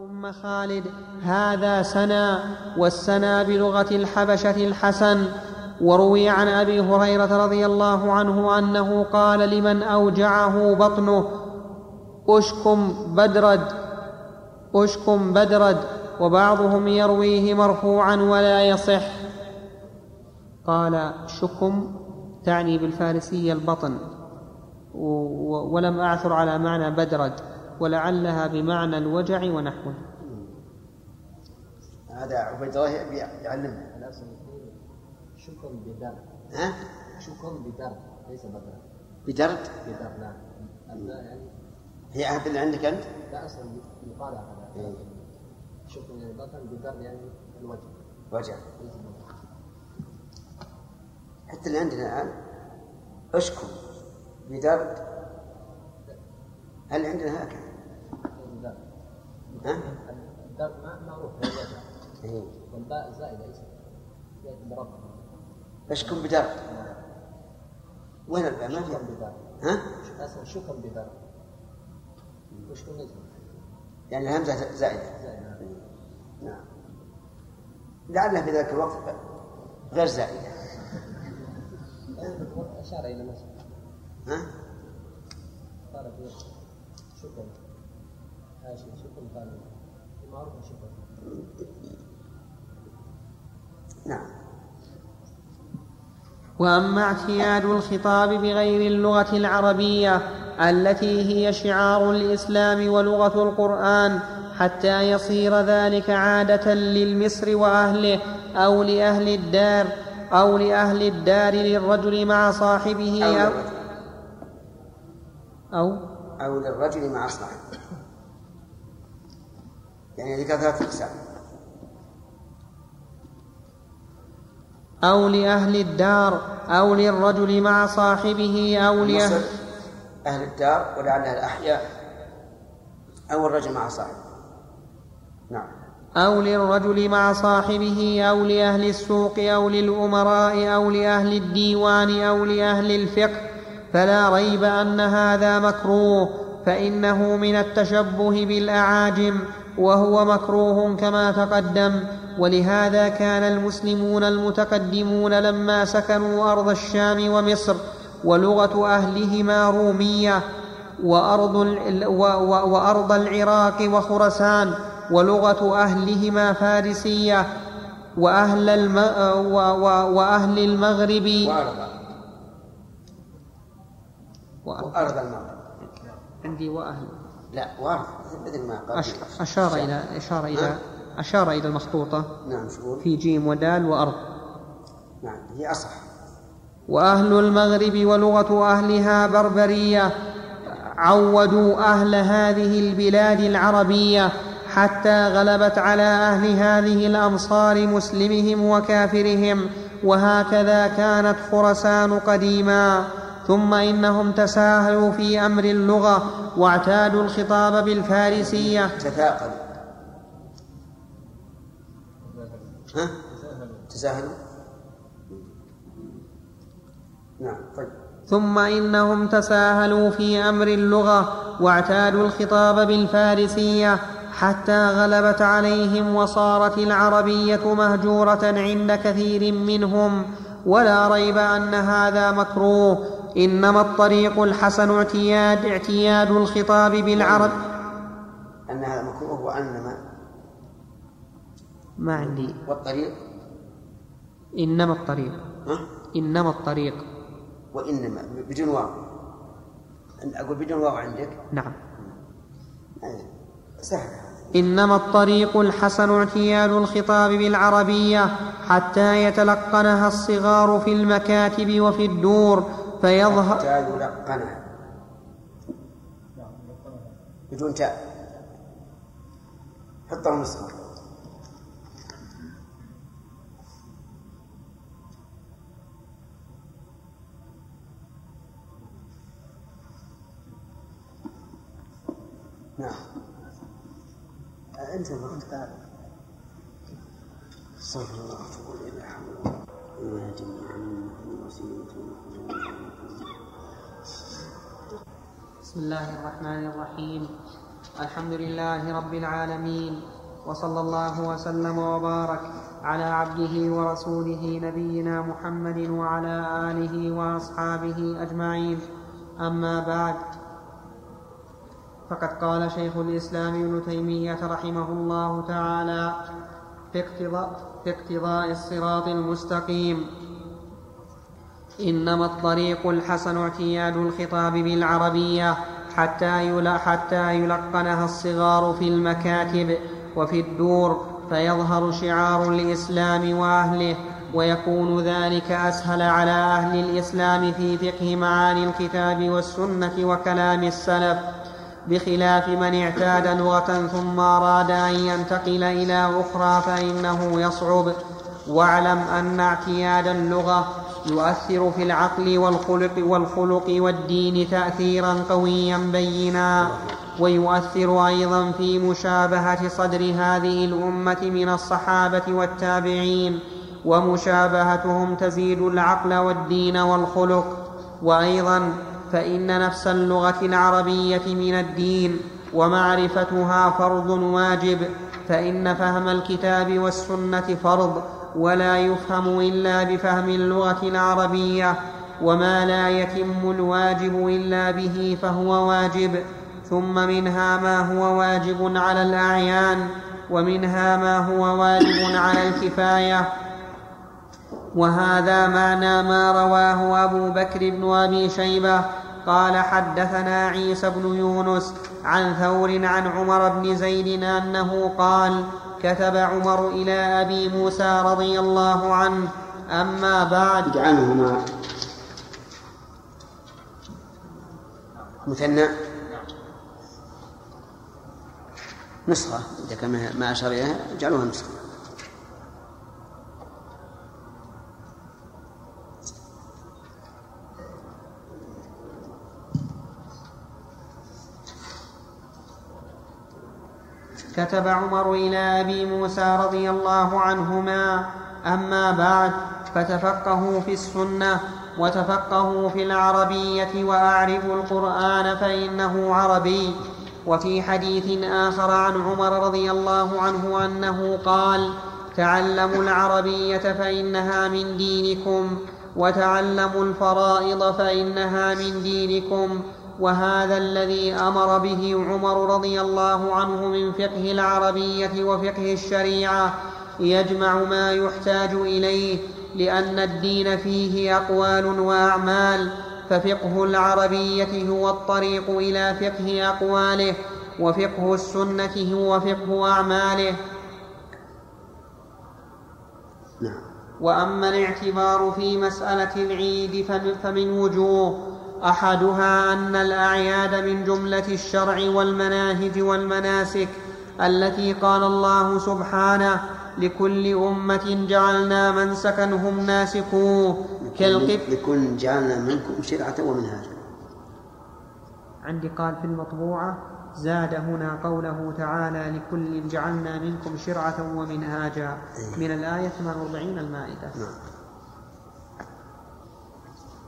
أم خالد هذا سنا والسنا بلغة الحبشة الحسن. وروي عن أبي هريرة رضي الله عنه أنه قال لمن أوجعه بطنه أشكم بدرد أشكم بدرد. وبعضهم يرويه مرفوعا ولا يصح. قال شكم تعني بالفارسية البطن. ولم أعثر على معنى بدرد. ولعلها بمعنى الوجع ونحوه. هذا عبيد الله يعلمنا. شكر بدرد ها؟ شكر بدرد ليس بدرد بدرد؟ بدرد نعم يعني. هي هذا اللي عندك أنت؟ لا أصلا يقال هذا إيه. شكر يعني بطن بدرد يعني الوجه وجه حتى اللي عندنا الآن أشكر بدرد هل عندنا هكذا؟ معروف. والباء ياتي برب اشكر بدرد وين الباء؟ ما في ها؟ أصلا شكر بدرد وشكر نزل يعني الهمزة زائدة زائده نعم لعلها في ذلك الوقت غير زائدة اشار إلى نفسه ها؟ قال في شكر هاشم معروف نعم. وأما اعتياد الخطاب بغير اللغة العربية التي هي شعار الإسلام ولغة القرآن حتى يصير ذلك عادة للمصر وأهله أو لأهل الدار أو لأهل الدار للرجل مع صاحبه أو, أو, أو أو للرجل مع صاحبه. يعني ذكر ثلاث أقسام. أو لأهل الدار أو للرجل مع صاحبه أو لأهل أهل الدار ولعلها الأحياء أو الرجل مع صاحبه. نعم. أو للرجل مع صاحبه أو لأهل السوق أو للأمراء أو لأهل الديوان أو لأهل الفقه. فلا ريب أن هذا مكروه فإنه من التشبه بالأعاجم. وهو مكروه كما تقدم ولهذا كان المسلمون المتقدمون لما سكنوا أرض الشام ومصر ولغة أهلهما رومية وأرض, وأرض العراق وخرسان ولغة أهلهما فارسية وأهل, الم... وأهل المغرب وأرض المغرب. عندي وأهل. لا وارث مثل ما قال أشار إلى أشار إلى أشار إلى المخطوطة. نعم شغول في جيم ودال وأرض. نعم هي أصح. وأهل المغرب ولغة أهلها بربرية. عودوا أهل هذه البلاد العربية حتى غلبت على أهل هذه الأمصار مسلمهم وكافرهم. وهكذا كانت خرسان قديما. ثم إنهم تساهلوا في أمر اللغة واعتادوا الخطاب بالفارسية. تثاقلوا ها؟ تساهلوا. نعم طيب. ثم إنهم تساهلوا في أمر اللغة واعتادوا الخطاب بالفارسية حتى غلبت عليهم وصارت العربية مهجورة عند كثير منهم. ولا ريب أن هذا مكروه إنما الطريق الحسن اعتياد اعتياد الخطاب بالعرب. أن هذا مكروه وانما ما؟ عندي. والطريق؟ إنما الطريق. ها؟ إنما الطريق. وإنما. بدون واو. أقول بدون واو عندك؟ نعم. سهل. إنما الطريق الحسن اعتياد الخطاب بالعربية حتى يتلقنها الصغار في المكاتب وفي الدور. فيظهر حتى يلقنها. بدون تاء. حطها نصها نعم. أنت ما تعرف استغفر الله واتوب اليه بسم الله الرحمن الرحيم. الحمد لله رب العالمين وصلى الله وسلم وبارك على عبده ورسوله نبينا محمد وعلى آله وأصحابه أجمعين. أما بعد فقد قال شيخ الإسلام ابن تيمية رحمه الله تعالى في اقتضاء, الصراط المستقيم. إنما الطريق الحسن اعتياد الخطاب بالعربية حتى حتى يلقنها الصغار في المكاتب وفي الدور فيظهر شعار الإسلام وأهله ويكون ذلك أسهل على أهل الإسلام في فقه معاني الكتاب والسنة وكلام السلف. بخلاف من اعتاد لغة ثم أراد أن ينتقل إلى أخرى فإنه يصعب. واعلم أن اعتياد اللغة يؤثر في العقل والخلق والخلق والدين تاثيرا قويا بينا. ويؤثر أيضا في مشابهة صدر هذه الأمة من الصحابة والتابعين. ومشابهتهم تزيد العقل والدين والخلق. وأيضا فإن نفس اللغة العربية من الدين ومعرفتها فرض واجب. فإن فهم الكتاب والسنة فرض. ولا يفهم إلا بفهم اللغة العربية وما لا يتم الواجب إلا به فهو واجب ثم منها ما هو واجب على الأعيان ومنها ما هو واجب على الكفاية. وهذا معنى ما رواه أبو بكر بن أبي شيبة. قال حدثنا عيسى بن يونس عن ثور عن عمر بن زيد أنه قال كتب عمر إلى أبي موسى رضي الله عنه أما بعد. اجعلهما مثنى. نسخة إذا كان ما أشار إليها اجعلوها نسخة. كتب عمر إلى أبي موسى رضي الله عنهما. أما بعد فتفقهوا في السنة وتفقهوا في العربية وأعرفوا القرآن فإنه عربي. وفي حديث آخر عن عمر رضي الله عنه أنه قال تعلموا العربية فإنها من دينكم وتعلموا الفرائض فإنها من دينكم وهذا الذي أمر به عمر رضي الله عنه من فقه العربية وفقه الشريعة يجمع ما يحتاج إليه لأن الدين فيه أقوال وأعمال ففقه العربية هو الطريق إلى فقه أقواله وفقه السنة هو فقه أعماله نعم. وأما الاعتبار في مسألة العيد فمن وجوه أحدها أن الأعياد من جملة الشرع والمناهج والمناسك التي قال الله سبحانه لكل أمة جعلنا منسكا هم ناسكوه كالقب لكل جعلنا منكم شرعة ومنهاجا. عندي قال في المطبوعة زاد هنا قوله تعالى لكل جعلنا منكم شرعة ومنهاجا. إيه. من الآية 48 المائدة. نعم.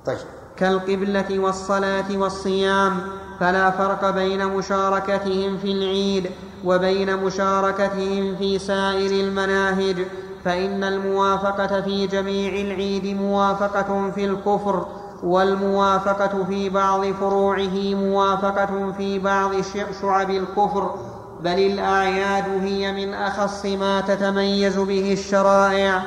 طيب كالقبلة والصلاة والصيام فلا فرق بين مشاركتهم في العيد وبين مشاركتهم في سائر المناهج فإن الموافقة في جميع العيد موافقة في الكفر والموافقة في بعض فروعه موافقة في بعض شعب الكفر بل الأعياد هي من أخص ما تتميز به الشرائع.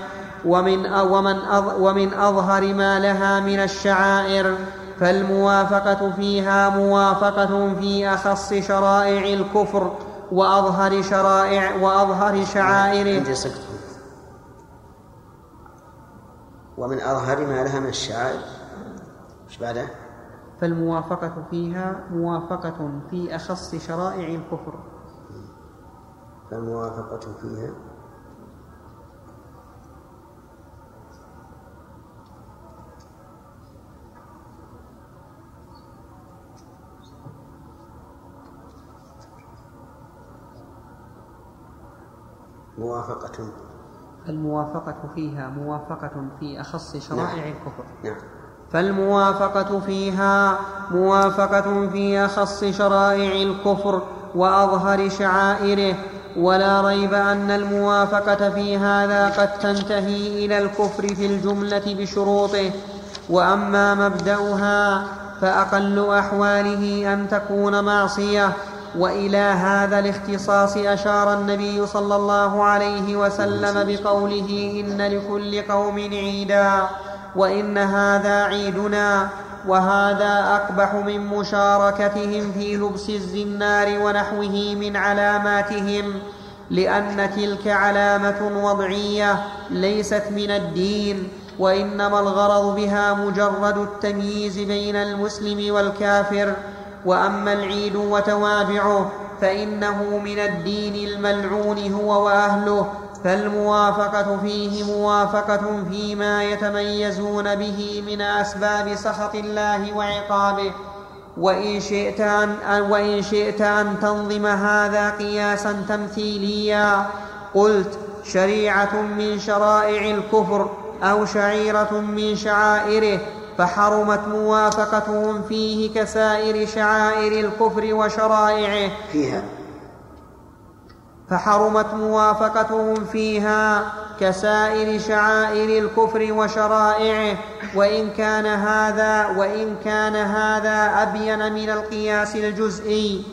ومن ومن ومن أظهر ما لها من الشعائر فالموافقة فيها موافقة في أخص شرائع الكفر وأظهر شرائع وأظهر شعائره ومن أظهر ما لها من الشعائر. إيش بعده؟ فالموافقة فيها موافقة في أخص شرائع الكفر. فالموافقة فيها موافقة. الموافقة فيها موافقة في أخص شرائع نعم. الكفر. نعم. فالموافقة فيها موافقة في أخص شرائع الكفر وأظهر شعائره ولا ريب أن الموافقة في هذا قد تنتهي إلى الكفر في الجملة بشروطه. وأما مبدأها فأقل أحواله أن تكون معصية وإلى هذا الاختصاص أشار النبي صلى الله عليه وسلم بقوله إن لكل قوم عيدا وإن هذا عيدنا وهذا أقبح من مشاركتهم في لبس الزنار ونحوه من علاماتهم لأن تلك علامة وضعية ليست من الدين وإنما الغرض بها مجرد التمييز بين المسلم والكافر. وأما العيد وتوابعه فإنه من الدين الملعون هو وأهله فالموافقة فيه موافقة فيما يتميزون به من أسباب سخط الله وعقابه. وإن شئت أن, وإن شئت أن تنظم هذا قياسا تمثيليا. قلت شريعة من شرائع الكفر أو شعيرة من شعائره فحرمت موافقتهم فيه كسائر شعائر الكفر وشرائعه. فيها. فحرمت موافقتهم فيها كسائر شعائر الكفر وشرائعه. وإن كان هذا وإن كان هذا أبين من القياس الجزئي.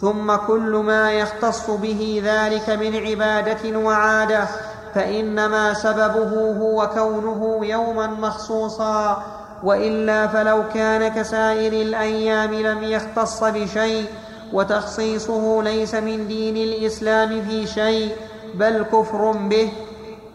ثم كل ما يختص به ذلك من عبادة وعادة. فإنما سببه هو كونه يوما مخصوصا. وإلا فلو كان كسائر الأيام لم يختص بشيء وتخصيصه ليس من دين الإسلام في شيء بل كفر به.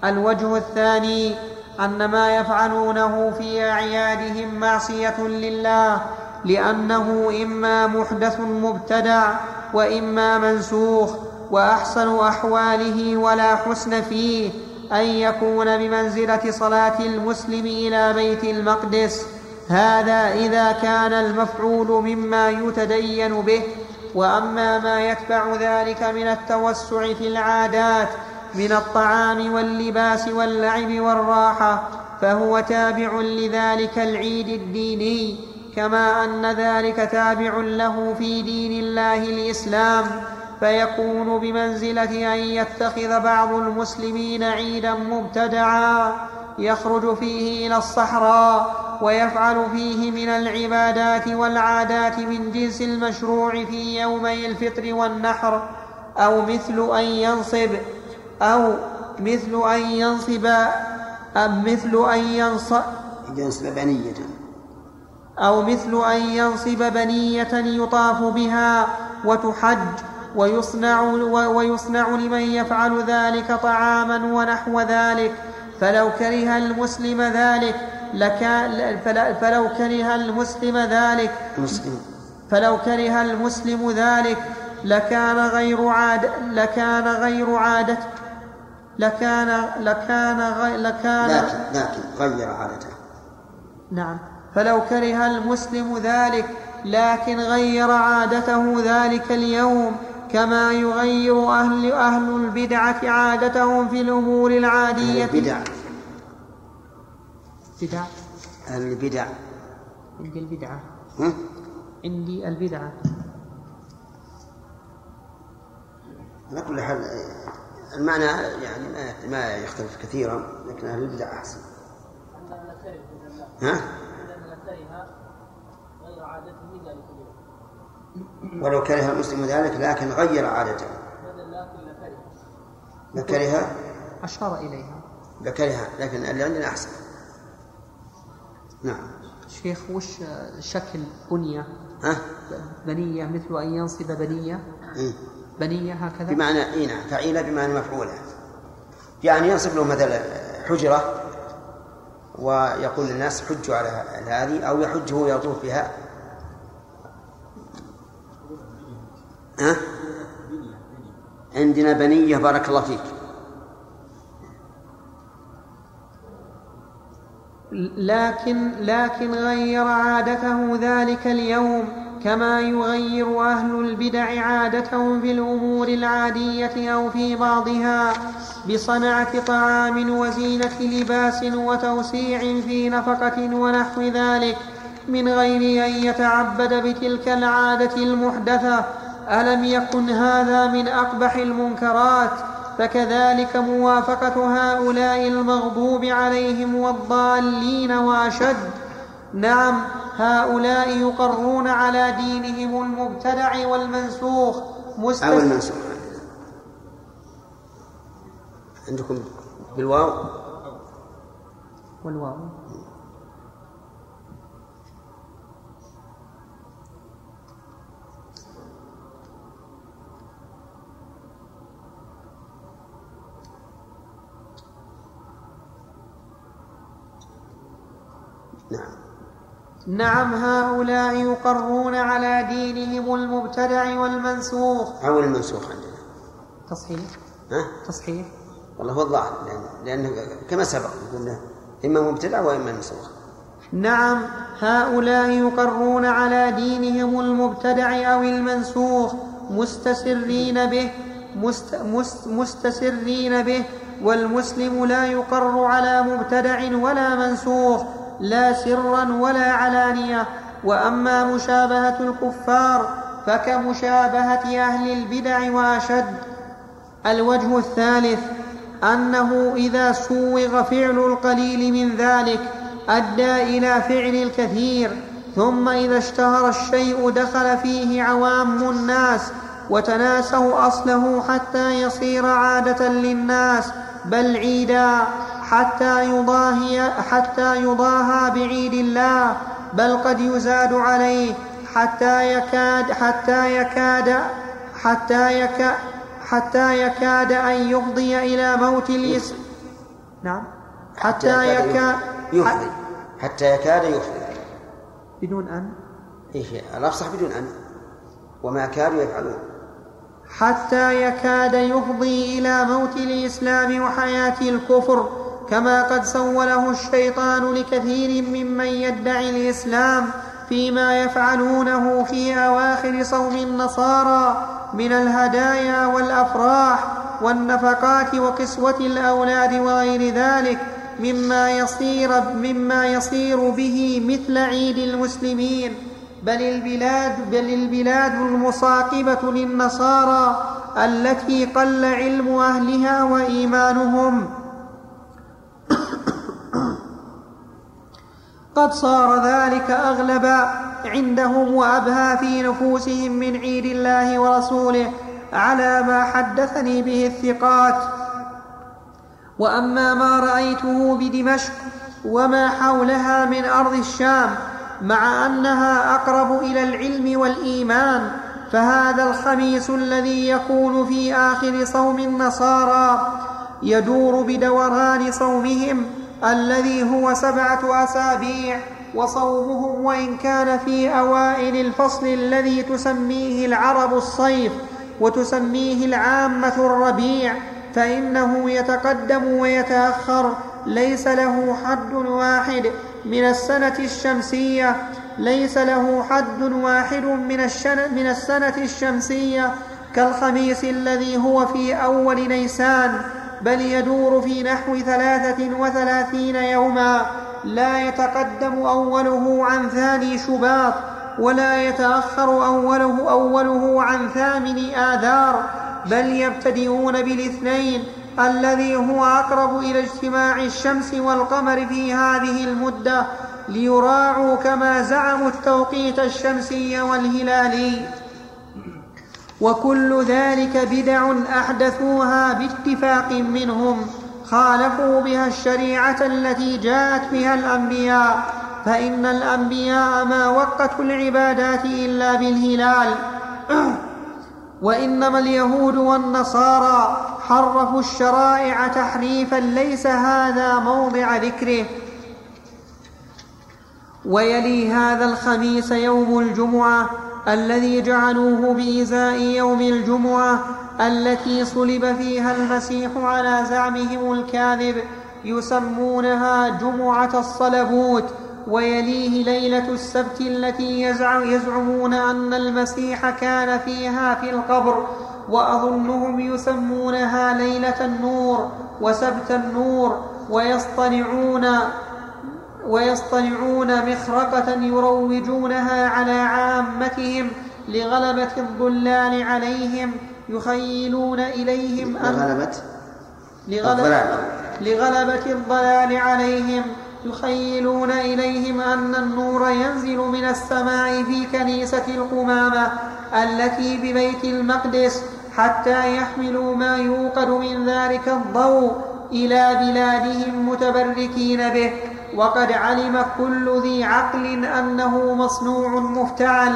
الوجه الثاني أن ما يفعلونه في أعيادهم معصية لله لأنه إما محدث مبتدع وإما منسوخ وأحسن أحواله ولا حسن فيه. أن يكون بمنزلة صلاة المسلم إلى بيت المقدس. هذا إذا كان المفعول مما يتدين به وأما ما يتبع ذلك من التوسع في العادات من الطعام واللباس واللعب والراحة فهو تابع لذلك العيد الديني كما أن ذلك تابع له في دين الله الإسلام. فيكون بمنزلة أن يتخذ بعض المسلمين عيدا مبتدعا يخرج فيه إلى الصحراء ويفعل فيه من العبادات والعادات من جنس المشروع في يومي الفطر والنحر أو مثل أن ينصب أو مثل أن ينصب أم مثل أن ينصب ينصب بنية. أو مثل أن ينصب بنية يطاف بها وتحج ويصنع, ويصنع لمن يفعل ذلك طعاما ونحو ذلك. فلو كره المسلم ذلك لكان فلو كره المسلم ذلك. فلو كره المسلم ذلك لكان غير عاد لكان غير عادة لكان لكان لكان لكن لكن غير عادته. نعم. فلو كره المسلم ذلك لكن غير عادته ذلك اليوم. كما يغير أهل أهل البدعة عادتهم في الأمور العادية. البدع. بدع أهل البدع. عندي البدعة. ها؟ عندي البدعة. على كل حال المعنى يعني ما ما يختلف كثيرا لكن أهل البدع أحسن. ها؟ ولو كره المسلم ذلك لكن غير عادته. لكره أشار إليها. لكره لكن اللي عندنا أحسن. نعم. شيخ وش شكل بنية؟ ها؟ بنية مثل أن ينصب بنية؟ إيه؟ بنية هكذا؟ بمعنى اي نعم. فعيلة بمعنى مفعولة. يعني ينصب له مثلا حجرة ويقول للناس حجوا على هذه أو يحج هو يطوف بها. ها؟ عندنا بنية بارك الله فيك لكن لكن غير عادته ذلك اليوم كما يغير أهل البدع عادتهم في الأمور العادية أو في بعضها بصنعة طعام وزينة لباس وتوسيع في نفقة ونحو ذلك من غير أن يتعبد بتلك العادة المحدثة ألم يكن هذا من أقبح المنكرات؟ فكذلك موافقة هؤلاء المغضوب عليهم والضالين وأشد. نعم هؤلاء يقرون على دينهم المبتدع والمنسوخ. أو المنسوخ. عندكم بالواو؟ والواو. نعم هؤلاء يقرون على دينهم المبتدع والمنسوخ. أو المنسوخ عندنا. تصحيح؟ ها؟ تصحيح. والله هو الظاهر لأن, لأن كما سبق قلنا إما مبتدع وإما منسوخ. نعم هؤلاء يقرون على دينهم المبتدع أو المنسوخ مستسرين به مست مست مستسرين به والمسلم لا يقر على مبتدع ولا منسوخ. لا سرا ولا علانية وأما مشابهة الكفار فكمشابهة أهل البدع وأشد. الوجه الثالث أنه إذا سوغ فعل القليل من ذلك أدى إلى فعل الكثير ثم إذا اشتهر الشيء دخل فيه عوام الناس وتناسوا أصله حتى يصير عادة للناس بل عيدا. حتى يضاهي حتى يضاهى بعيد الله بل قد يزاد عليه حتى يكاد حتى يكاد حتى يكاد حتى يكاد أن يفضي إلى موت الإسلام نعم. حتى يكاد يفضي. حتى يكاد يفضي. بدون أن؟ إيش الأفصح بدون أن. وما كانوا يفعلون. حتى يكاد يفضي إلى موت الإسلام وحياة الكفر. كما قد سوله الشيطان لكثير ممن يدعي الإسلام فيما يفعلونه في أواخر صوم النصارى من الهدايا والأفراح والنفقات وقسوة الأولاد وغير ذلك مما يصير مما يصير به مثل عيد المسلمين. بل البلاد بل البلاد المصاقبة للنصارى التي قل علم أهلها وإيمانهم قد صار ذلك أغلبا عندهم وأبهى في نفوسهم من عيد الله ورسوله على ما حدثني به الثقات. وأما ما رأيته بدمشق وما حولها من أرض الشام مع أنها أقرب إلى العلم والإيمان فهذا الخميس الذي يكون في آخر صوم النصارى يدور بدوران صومهم الذي هو سبعة أسابيع وصومهم وإن كان في أوائل الفصل الذي تسميه العرب الصيف وتسميه العامة الربيع فإنه يتقدم ويتأخر ليس له حد واحد من السنة الشمسية ليس له حد واحد من, من السنة الشمسية كالخميس الذي هو في أول نيسان بل يدور في نحو ثلاثة وثلاثين يوما لا يتقدم أوله عن ثاني شباط ولا يتأخر أوله أوله عن ثامن آذار بل يبتدئون بالاثنين الذي هو أقرب إلى اجتماع الشمس والقمر في هذه المدة ليراعوا كما زعموا التوقيت الشمسي والهلالي. وكل ذلك بدع أحدثوها باتفاق منهم خالفوا بها الشريعة التي جاءت بها الأنبياء فإن الأنبياء ما وقتوا العبادات إلا بالهلال. وإنما اليهود والنصارى حرفوا الشرائع تحريفا ليس هذا موضع ذكره. ويلي هذا الخميس يوم الجمعة الذي جعلوه بإزاء يوم الجمعة التي صلب فيها المسيح على زعمهم الكاذب يسمونها جمعة الصلبوت ويليه ليلة السبت التي يزعمون أن المسيح كان فيها في القبر وأظنهم يسمونها ليلة النور وسبت النور ويصطنعون ويصطنعون مخرقة يروجونها على عامتهم لغلبة الضلال عليهم يخيلون إليهم أن لغلبة لغلبة, لغلبة الضلال عليهم يخيلون إليهم أن النور ينزل من السماء في كنيسة القمامة التي ببيت المقدس حتى يحملوا ما يوقد من ذلك الضوء إلى بلادهم متبركين به. وقد علم كل ذي عقل أنه مصنوع مفتعل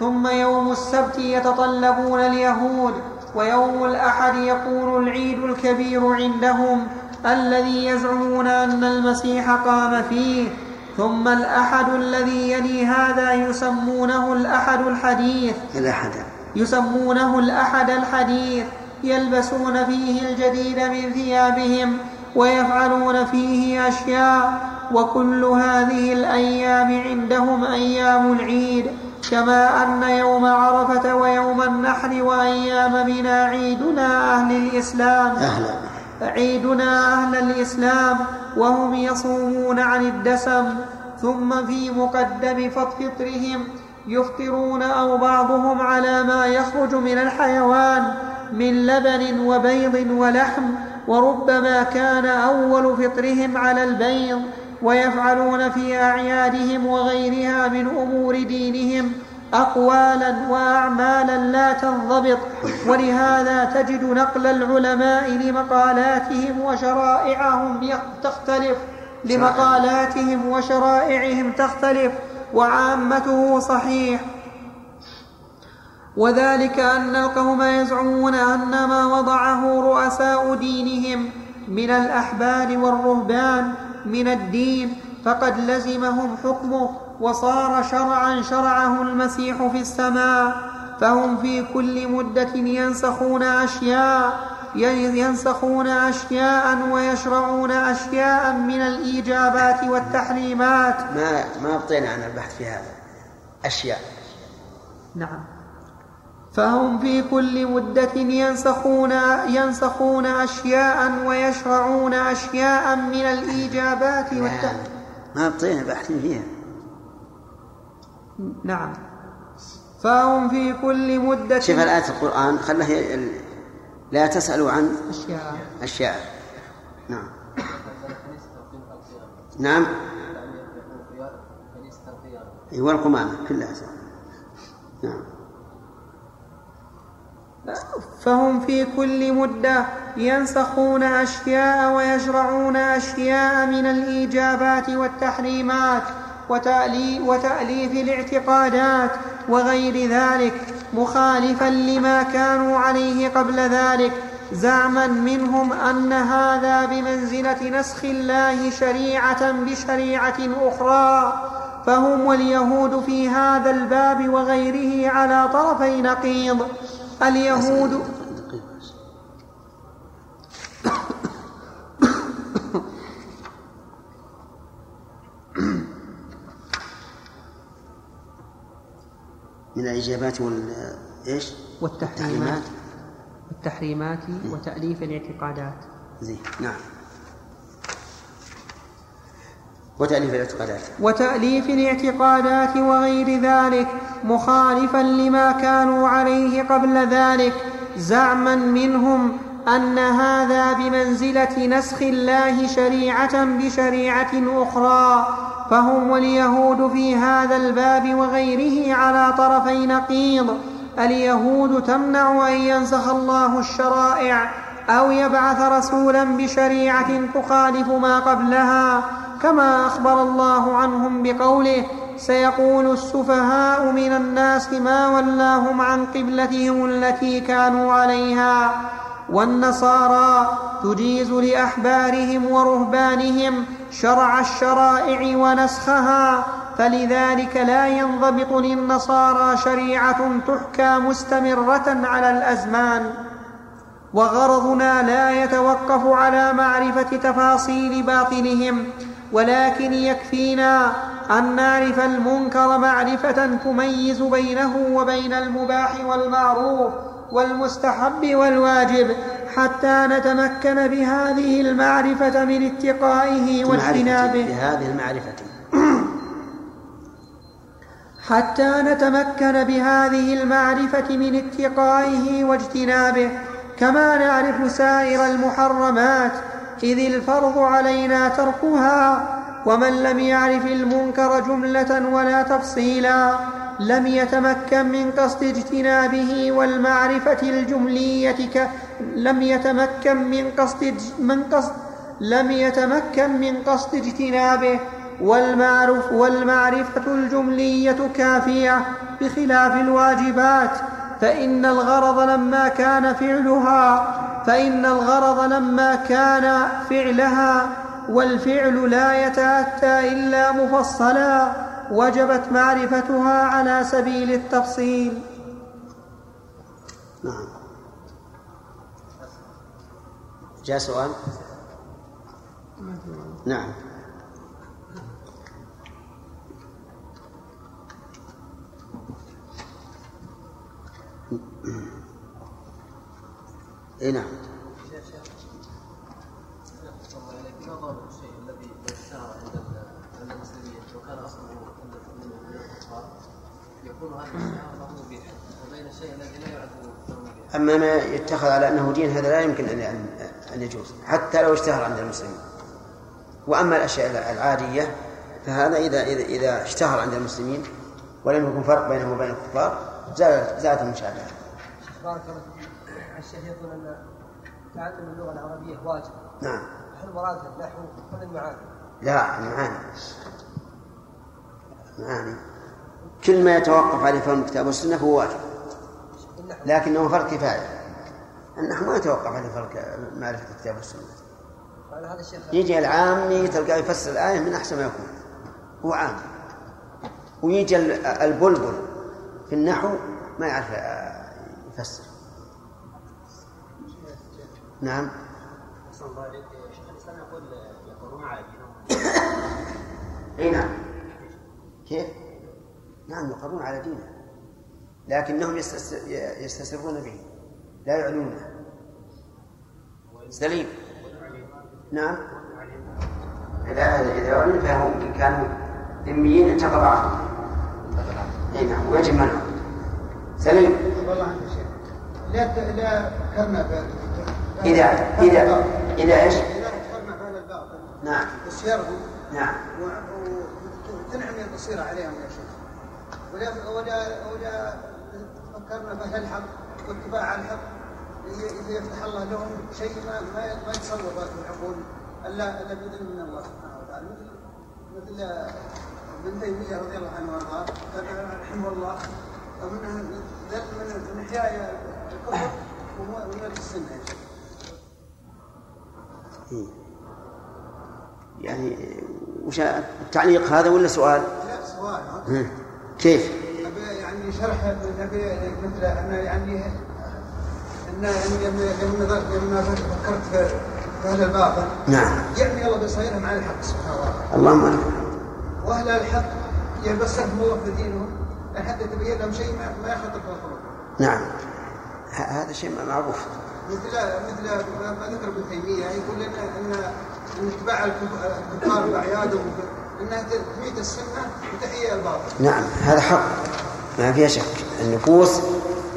ثم يوم السبت يتطلبون اليهود ويوم الأحد يكون العيد الكبير عندهم الذي يزعمون أن المسيح قام فيه ثم الأحد الذي يلي هذا يسمونه الأحد الحديث. الأحد. يسمونه الأحد الحديث يلبسون فيه الجديد من ثيابهم ويفعلون فيه أشياء وكل هذه الأيام عندهم أيام العيد كما أن يوم عرفة ويوم النحر وأيام منا عيدنا أهل الإسلام. أهلا. عيدنا أهل الإسلام وهم يصومون عن الدسم ثم في مقدم فطرهم يفطرون أو بعضهم على ما يخرج من الحيوان من لبن وبيض ولحم وربما كان أول فطرهم على البيض ويفعلون في أعيادهم وغيرها من أمور دينهم أقوالا وأعمالا لا تنضبط. ولهذا تجد نقل العلماء لمقالاتهم وشرائعهم تختلف. لمقالاتهم وشرائعهم تختلف. وعامته صحيح. وذلك أن القوم يزعمون أن ما وضعه رؤساء دينهم من الأحبار والرهبان من الدين فقد لزمهم حكمه وصار شرعا شرعه المسيح في السماء فهم في كل مدة ينسخون أشياء ينسخون أشياء ويشرعون أشياء من الإيجابات والتحريمات. ما ما أبطينا عن البحث في هذا. أشياء. نعم. فهم في كل مدة ينسخون ينسخون أشياء ويشرعون أشياء من الإيجابات والتحريمات ما أبطينا باحثين فيها. نعم. فهم في كل مدة شوف الآية القرآن خله لا تسألوا عن أشياء. أشياء. نعم. نعم. والقمامة كلها. نعم. فهم في كل مدة ينسخون أشياء ويشرعون أشياء من الإيجابات والتحريمات وتأليف الاعتقادات وغير ذلك مخالفا لما كانوا عليه قبل ذلك زعما منهم أن هذا بمنزلة نسخ الله شريعة بشريعة أخرى. فهم واليهود في هذا الباب وغيره على طرفي نقيض. اليهود من الإجابات وال إيش؟ والتحريمات. والتحريمات وتأليف الاعتقادات. زين. نعم. وتأليف الاعتقادات. وتأليف الاعتقادات وغير ذلك مخالفا لما كانوا عليه قبل ذلك. زعما منهم أن هذا بمنزلة نسخ الله شريعة بشريعة أخرى. فهم واليهود في هذا الباب وغيره على طرفي نقيض. اليهود تمنع أن ينسخ الله الشرائع أو يبعث رسولا بشريعة تخالف ما قبلها. كما أخبر الله عنهم بقوله سيقول السفهاء من الناس ما ولاهم عن قبلتهم التي كانوا عليها والنصارى تجيز لأحبارهم ورهبانهم شرع الشرائع ونسخها فلذلك لا ينضبط للنصارى شريعة تحكى مستمرة على الأزمان. وغرضنا لا يتوقف على معرفة تفاصيل باطنهم ولكن يكفينا أن نعرف المنكر معرفة تميز بينه وبين المباح والمعروف والمستحب والواجب حتى نتمكن بهذه المعرفة من اتقائه واجتنابه. بهذه المعرفة. حتى نتمكن بهذه المعرفة من اتقائه واجتنابه كما نعرف سائر المحرمات إذ الفرض علينا تركها ومن لم يعرف المنكر جملة ولا تفصيلا لم يتمكن من قصد اجتنابه والمعرفة الجملية ك... لم يتمكن من قصد من قصد لم يتمكن من قصد اجتنابه والمعرف والمعرفة الجملية كافية بخلاف الواجبات. فإن الغرض لما كان فعلها فإن الغرض لما كان فعلها والفعل لا يتأتى إلا مفصلا وجبت معرفتها على سبيل التفصيل. نعم. جاء سؤال؟ نعم. اي نعم. أما ما يتخذ على أنه دين هذا لا يمكن أن أن يجوز حتى لو اشتهر عند المسلمين. وأما الأشياء العادية فهذا إذا إذا إذا اشتهر عند المسلمين ولم يكن فرق بينه وبين الكفار زادت زادت المشابهة. بارك الله الشيخ يقول أن تعلم اللغة العربية واجب. نعم. هل مراد النحو ولا المعاني؟ لا المعاني. المعاني. كل ما يتوقف عليه فهم الكتاب والسنة فهو واجب. لكنه فرق كفاية النحو ما يتوقف عليه فرق معرفة الكتاب والسنة يجي العامي تلقاه يفسر الآية من أحسن ما يكون هو عام ويجي البلبل في النحو ما يعرف يفسر. نعم. إي نعم. كيف؟ نعم يقرون على دينه. لكنهم يستسرون به. لا يعلونه سليم. نعم. إذا إذا أعلن فهم إن كانوا ذميين انتقض عنهم اي نعم ويجب منعهم سليم. والله عنك شيء. لا لا ذكرنا إذا إذا إذا إيش؟ إذا ذكرنا بهذا الباطل نعم. وسيرهم نعم. وتنعم البصيرة عليهم يا شيخ. ولا ولا ولا فكرنا بأهل الحق واتباع الحق. إذا يفتح الله لهم شيء ما ما, ما يتصور العقول. الا ألا باذن من الله سبحانه وتعالى. مثل مثل ابن تيمية رضي الله عنه وارضاه رحمه الله. من من إحياء الكفر ومن السنة. يعني وش التعليق هذا ولا سؤال؟ لا سؤال. كيف؟ يعني شرح النبي مثل أن يعني أن لما لما فكرت في أهل الباطل نعم. يعني الله بيصيرهم على الحق سبحانه وتعالى. اللهم وأهل الحق يبصرهم الله في دينهم حتى تبين لهم شيء ما يخطر في نعم. هذا شيء معروف. مثل مثل ما ذكر ابن تيمية يقول لنا ان إن اتباع الكفار واعيادهم إنها تميت السنة وتحيي الباطل. نعم هذا حق. ما فيها شك. النفوس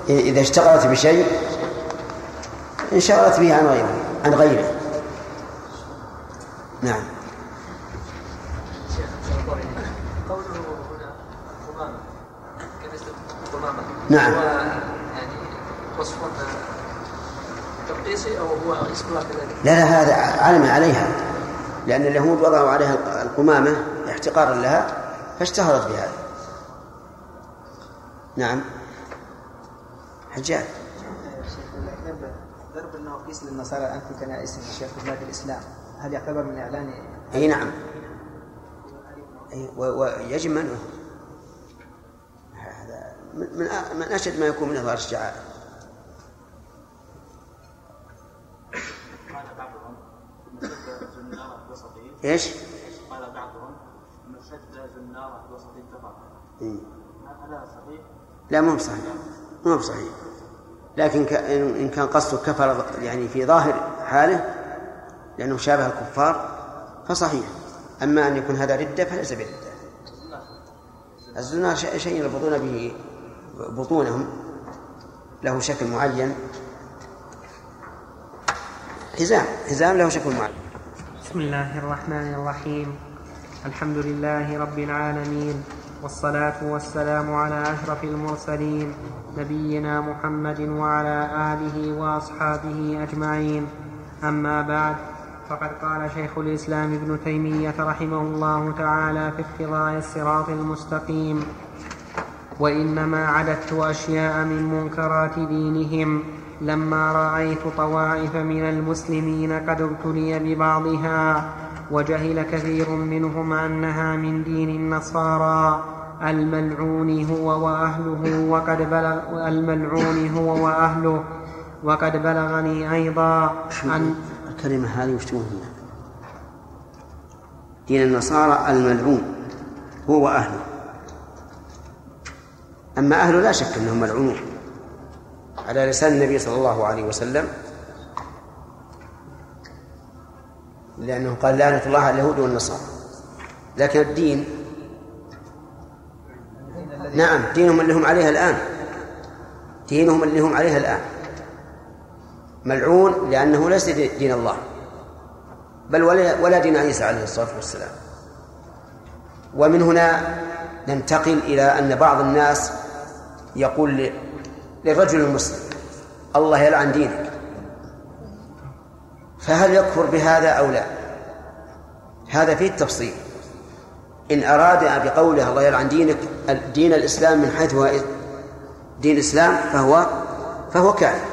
إذا اشتغلت بشيء انشغلت به عن غيره عن غيره. نعم. نعم. يعني وصف تقيسي أو هو اسمها كذلك؟ لا لا هذا علم عليها. لأن اليهود وضعوا عليها القمامة احتقارا لها فاشتهرت بهذا. نعم. حجاج. ضرب النواقيس للنصارى الان في كنائس الشيخ في بلاد الإسلام. هل يعتبر من إعلان؟ أي نعم. أي ويجب منعه. من من أشد ما يكون من أظهار الشعائر. قال بعضهم إيش؟ قال بعضهم إن شد زنارة وسط كفر هذا صحيح؟ لا مو بصحيح. مو بصحيح. لكن إن كان قصده كفر يعني في ظاهر حاله لأنه شابه الكفار فصحيح. أما أن يكون هذا ردة فليس بردة. الزنا شيء يربطون به. بطونهم له شكل معين. حزام حزام له شكل معين. بسم الله الرحمن الرحيم. الحمد لله رب العالمين والصلاة والسلام على أشرف المرسلين نبينا محمد وعلى آله وأصحابه أجمعين. أما بعد فقد قال شيخ الإسلام ابن تيمية رحمه الله تعالى في اقتضاء الصراط المستقيم وإنما عددت أشياء من منكرات دينهم لما رأيت طوائف من المسلمين قد ابتلي ببعضها وجهل كثير منهم أنها من دين النصارى. الملعون هو وأهله وقد بلغ الملعون هو وأهله وقد بلغني أيضا أن الكلمة هذه وش دين النصارى الملعون هو وأهله. أما أهله لا شك أنهم ملعونون. على لسان النبي صلى الله عليه وسلم. لأنه قال لعنة الله على اليهود والنصارى. لكن الدين نعم دينهم اللي هم عليها الآن. دينهم اللي هم عليها الآن. ملعون لأنه ليس دين الله. بل ولا ولا دين عيسى عليه الصلاة والسلام. ومن هنا ننتقل إلى أن بعض الناس يقول للرجل المسلم الله يلعن دينك. فهل يكفر بهذا أو لا؟ هذا فيه التفصيل. إن أراد بقوله الله يلعن دينك دين الإسلام من حيث هو دين الإسلام فهو فهو كافر.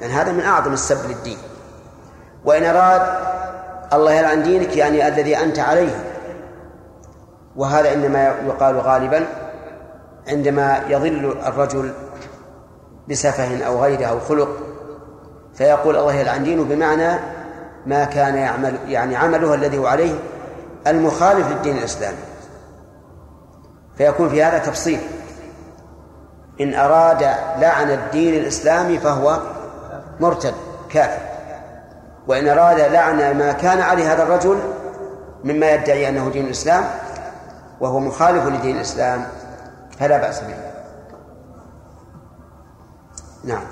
لأن هذا من أعظم السب للدين. وإن أراد الله يلعن دينك يعني الذي أنت عليه. وهذا إنما يقال غالبا عندما يضل الرجل بسفه أو غيره أو خلق فيقول الله يلعن دينه بمعنى ما كان يعمل يعني عمله الذي هو عليه المخالف للدين الإسلامي. فيكون في هذا تفصيل. إن أراد لعن الدين الإسلامي فهو مرتد كافر. وإن أراد لعن ما كان عليه هذا الرجل مما يدعي أنه دين الإسلام وهو مخالف لدين الإسلام فلا بأس به. نعم.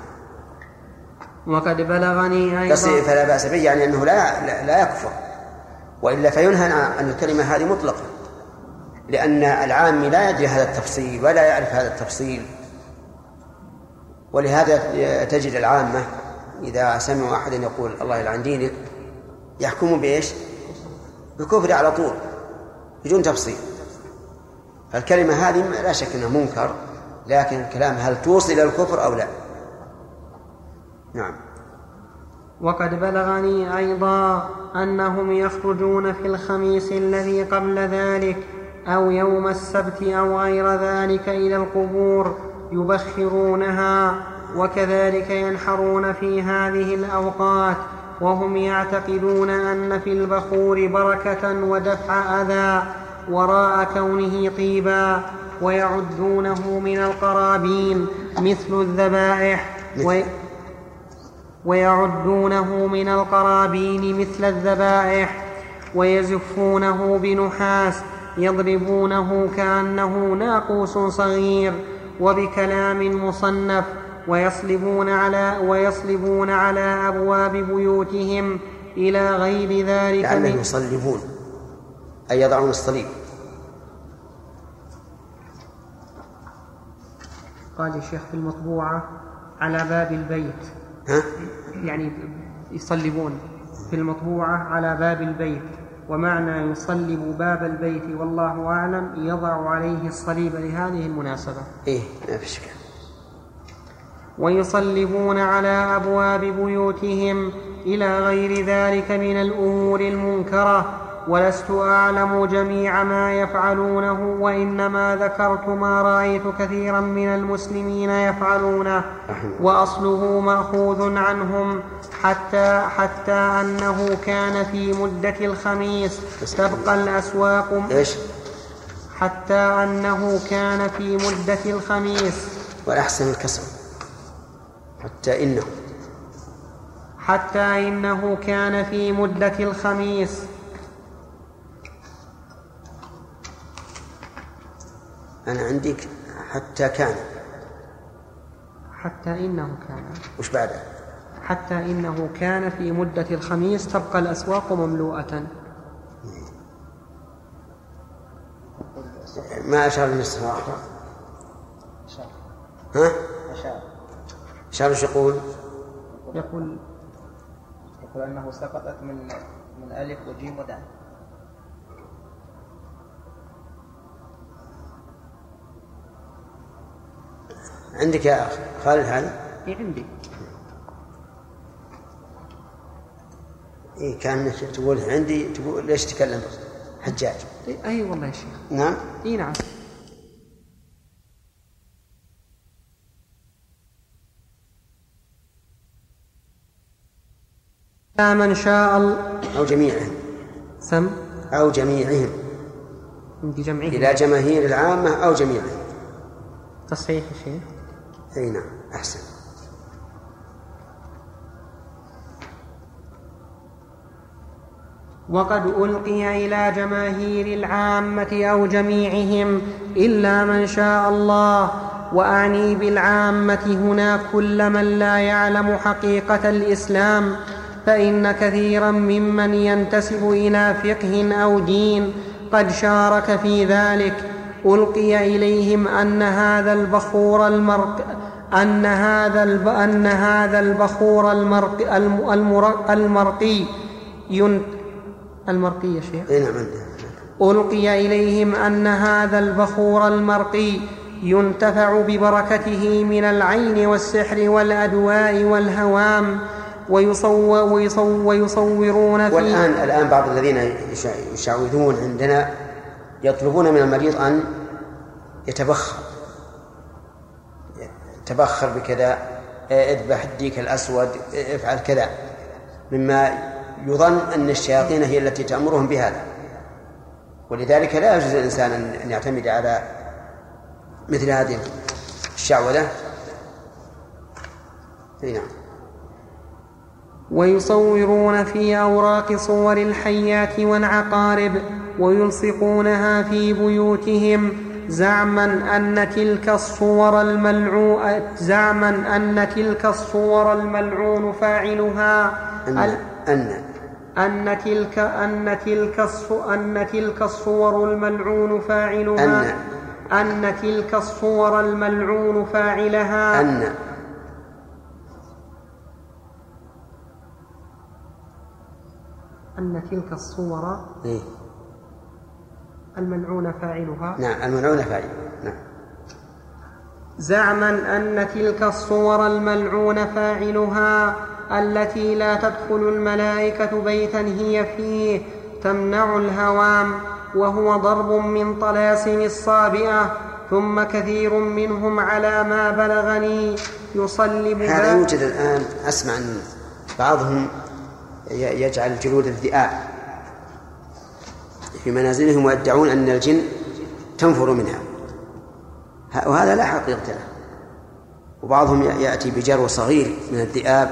وقد بلغني أيضا فلا بأس به يعني أنه لا, لا, لا يكفر. وإلا فينهى عن الكلمة هذه مطلقا. لأن العام لا يدري هذا التفصيل ولا يعرف هذا التفصيل. ولهذا تجد العامة إذا سمعوا أحدا يقول الله يلعن دينك يحكموا بإيش؟ بالكفر على طول بدون تفصيل. فالكلمة هذه لا شك أنها منكر لكن الكلام هل توصل إلى الكفر أو لا؟ نعم. وقد بلغني أيضا أنهم يخرجون في الخميس الذي قبل ذلك أو يوم السبت أو غير ذلك إلى القبور يبخرونها وكذلك ينحرون في هذه الأوقات وهم يعتقدون أن في البخور بركة ودفع أذى وراء كونه طيبا ويعدونه من القرابين مثل الذبائح ويعدونه من القرابين مثل الذبائح ويزفونه بنحاس يضربونه كأنه ناقوس صغير وبكلام مصنف ويصلبون على ويصلبون على أبواب بيوتهم إلى غير ذلك لعلهم يصلبون أي يضعون الصليب. قال الشيخ في المطبوعة على باب البيت. ها؟ يعني يصلبون في المطبوعة على باب البيت. ومعنى يصلب باب البيت والله أعلم يضع عليه الصليب لهذه المناسبة. إيه ما في شك ويصلبون على أبواب بيوتهم إلى غير ذلك من الأمور المنكرة. ولست أعلم جميع ما يفعلونه وإنما ذكرت ما رأيت كثيرا من المسلمين يفعلونه. وأصله مأخوذ عنهم حتى حتى أنه كان في مدة الخميس تبقى الأسواق إيش؟ حتى أنه كان في مدة الخميس. والأحسن الكسر. حتى إنه. حتى إنه كان في مدة الخميس. أنا عندي حتى كان. حتى إنه كان. وش بعده؟ حتى إنه كان في مدة الخميس تبقى الأسواق مملوءة. ما أشار للنسخة ها؟ أشار. أشار وش يقول؟ يقول يقول أنه سقطت من من ألف وجيم ودال عندك يا أخ خالد هذا؟ إيه عندي. إيه كان تقول عندي تقول ليش تكلم؟ حجاج. إيه أي والله يا شيخ. نعم. إي نعم. من شاء الله أو جميعهم. سم. أو جميعهم. جمعيه إلى جماهير العامة أو جميعهم. تصحيح يا شيخ. أي نعم أحسن. وقد ألقي إلى جماهير العامة أو جميعهم إلا من شاء الله وأعني بالعامة هنا كل من لا يعلم حقيقة الإسلام فإن كثيرا ممن ينتسب إلى فقه أو دين قد شارك في ذلك. ألقي إليهم أن هذا البخور المرق أن هذا الب... أن هذا البخور المرق الم... المر... المرقي ين... المرقي يا شيخ؟ أي نعم ألقي إليهم أن هذا البخور المرقي ينتفع ببركته من العين والسحر والأدواء والهوام ويصو ويصو ويصورون فيه. والآن الآن بعض الذين يشع- يشعوذون عندنا يطلبون من المريض أن يتبخر. تبخر بكذا اذبح الديك الأسود افعل كذا. مما يظن أن الشياطين هي التي تأمرهم بهذا. ولذلك لا يجوز للإنسان أن- يعتمد على مثل هذه الشعوذة. نعم. ويصورون في أوراق صور الحيات والعقارب ويلصقونها في بيوتهم زعما أن تلك الصور الملعون زعما أن تلك الصور الملعون فاعلها أن ال- أن أن تلك أن تلك الص- أن تلك الصور الملعون فاعلها أن. أن تلك الصور الملعون فاعلها أن أن تلك الصور إيه؟ الملعون فاعلها. نعم الملعون فاعل. نعم. زعما أن تلك الصور الملعون فاعلها التي لا تدخل الملائكة بيتا هي فيه تمنع الهوام وهو ضرب من طلاسم الصابئة ثم كثير منهم على ما بلغني يصلب هذا يوجد الآن أسمع أن بعضهم ي- يجعل جلود الذئاب. في منازلهم ويدعون أن الجن تنفر منها. وهذا لا حقيقة له وبعضهم يأتي بجرو صغير من الذئاب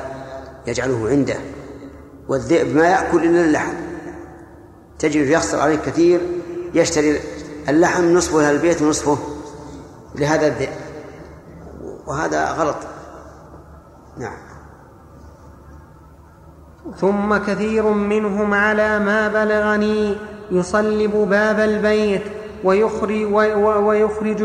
يجعله عنده. والذئب ما يأكل إلا اللحم. تجد يخسر عليه كثير يشتري اللحم نصفه للبيت ونصفه لهذا الذئب. وهذا غلط. نعم. ثم كثير منهم على ما بلغني يصلب باب البيت ويخرج,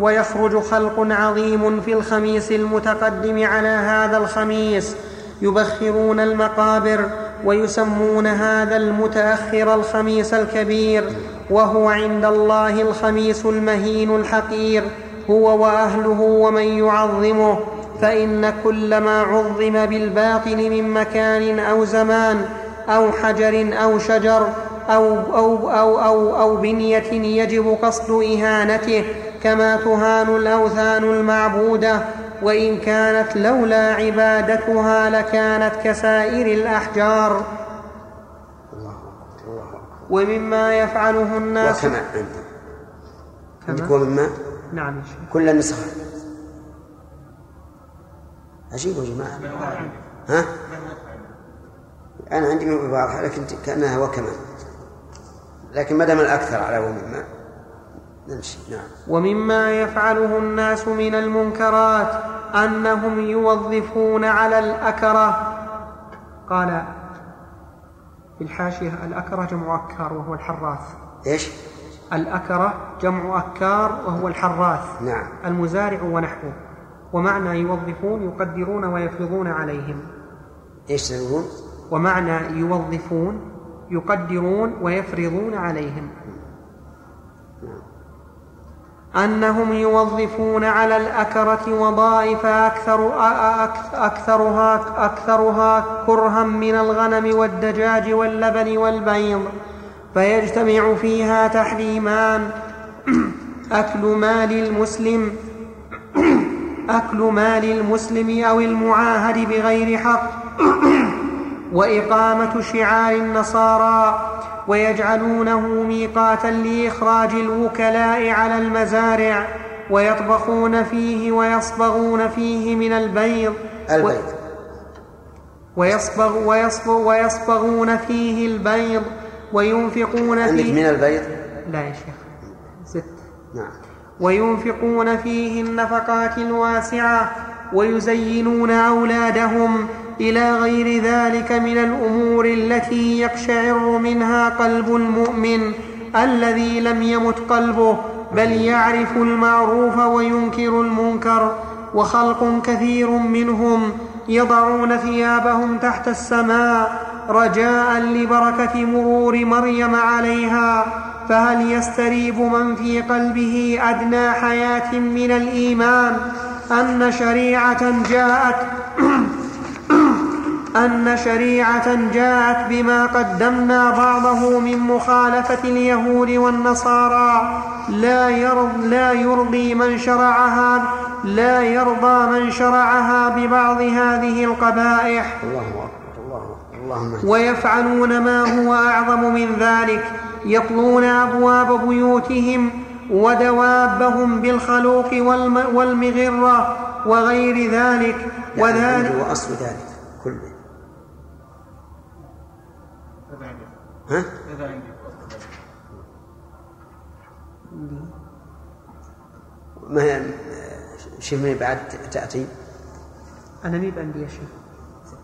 ويخرج, خلق عظيم في الخميس المتقدم على هذا الخميس. يبخرون المقابر ويسمون هذا المتأخر الخميس الكبير. وهو عند الله الخميس المهين الحقير. هو وأهله ومن يعظمه. فإن كل ما عظم بالباطل من مكان أو زمان أو حجر أو شجر أو أو أو أو, أو بنية يجب قصد إهانته كما تهان الأوثان المعبودة وإن كانت لولا عبادتها لكانت كسائر أكبر ومما يفعله الناس. وكما عندك عندك ومما نعم كل النسخ. عجيب يا جماعة. ها؟ أنا عندي من واضحة لكن كأنها وكما. لكن ما دام الأكثر على ومما نمشي نعم. ومما يفعله الناس من المنكرات أنهم يوظفون على الأكره. قال في الحاشية الأكره جمع أكار وهو الحراث. إيش؟ الأكره جمع أكار وهو الحراث. نعم. المزارع ونحوه. ومعنى يوظفون يقدرون ويفرضون عليهم. إيش تقولون؟ ومعنى يوظفون يقدرون ويفرضون عليهم. أنهم يوظفون على الأكرة وظائف أكثر أكثرها أكثرها كرها من الغنم والدجاج واللبن والبيض فيجتمع فيها تحريمان. أكل مال المسلم أكل مال المسلم أو المعاهد بغير حق. وإقامة شعار النصارى ويجعلونه ميقاتا لإخراج الوكلاء على المزارع ويطبخون فيه ويصبغون فيه من البيض. البيض. ويصبغ ويصبغ ويصبغون فيه البيض وينفقون عندك فيه من البيض؟ لا يا شيخ ست. نعم. وينفقون فيه النفقات الواسعة ويزينون أولادهم إلى غير ذلك من الأمور التي يقشعر منها قلب المؤمن الذي لم يمت قلبه بل يعرف المعروف وينكر المنكر. وخلق كثير منهم يضعون ثيابهم تحت السماء رجاء لبركة مرور مريم عليها. فهل يستريب من في قلبه أدنى حياة من الإيمان؟ أن شريعة جاءت أن شريعة جاءت بما قدمنا بعضه من مخالفة اليهود والنصارى. لا يرضي, لا يرضي من شرعها لا يرضى من شرعها ببعض هذه القبائح. الله أكبر الله أكبر اللهم ويفعلون ما هو أعظم من ذلك. يطلون أبواب بيوتهم ودوابهم بالخلوق والم- والمغرة وغير ذلك. وذلك يعني وأصل ذلك. ها؟ ما هي شوف من بعد تأتي؟ أنا مي عندي يا شيخ.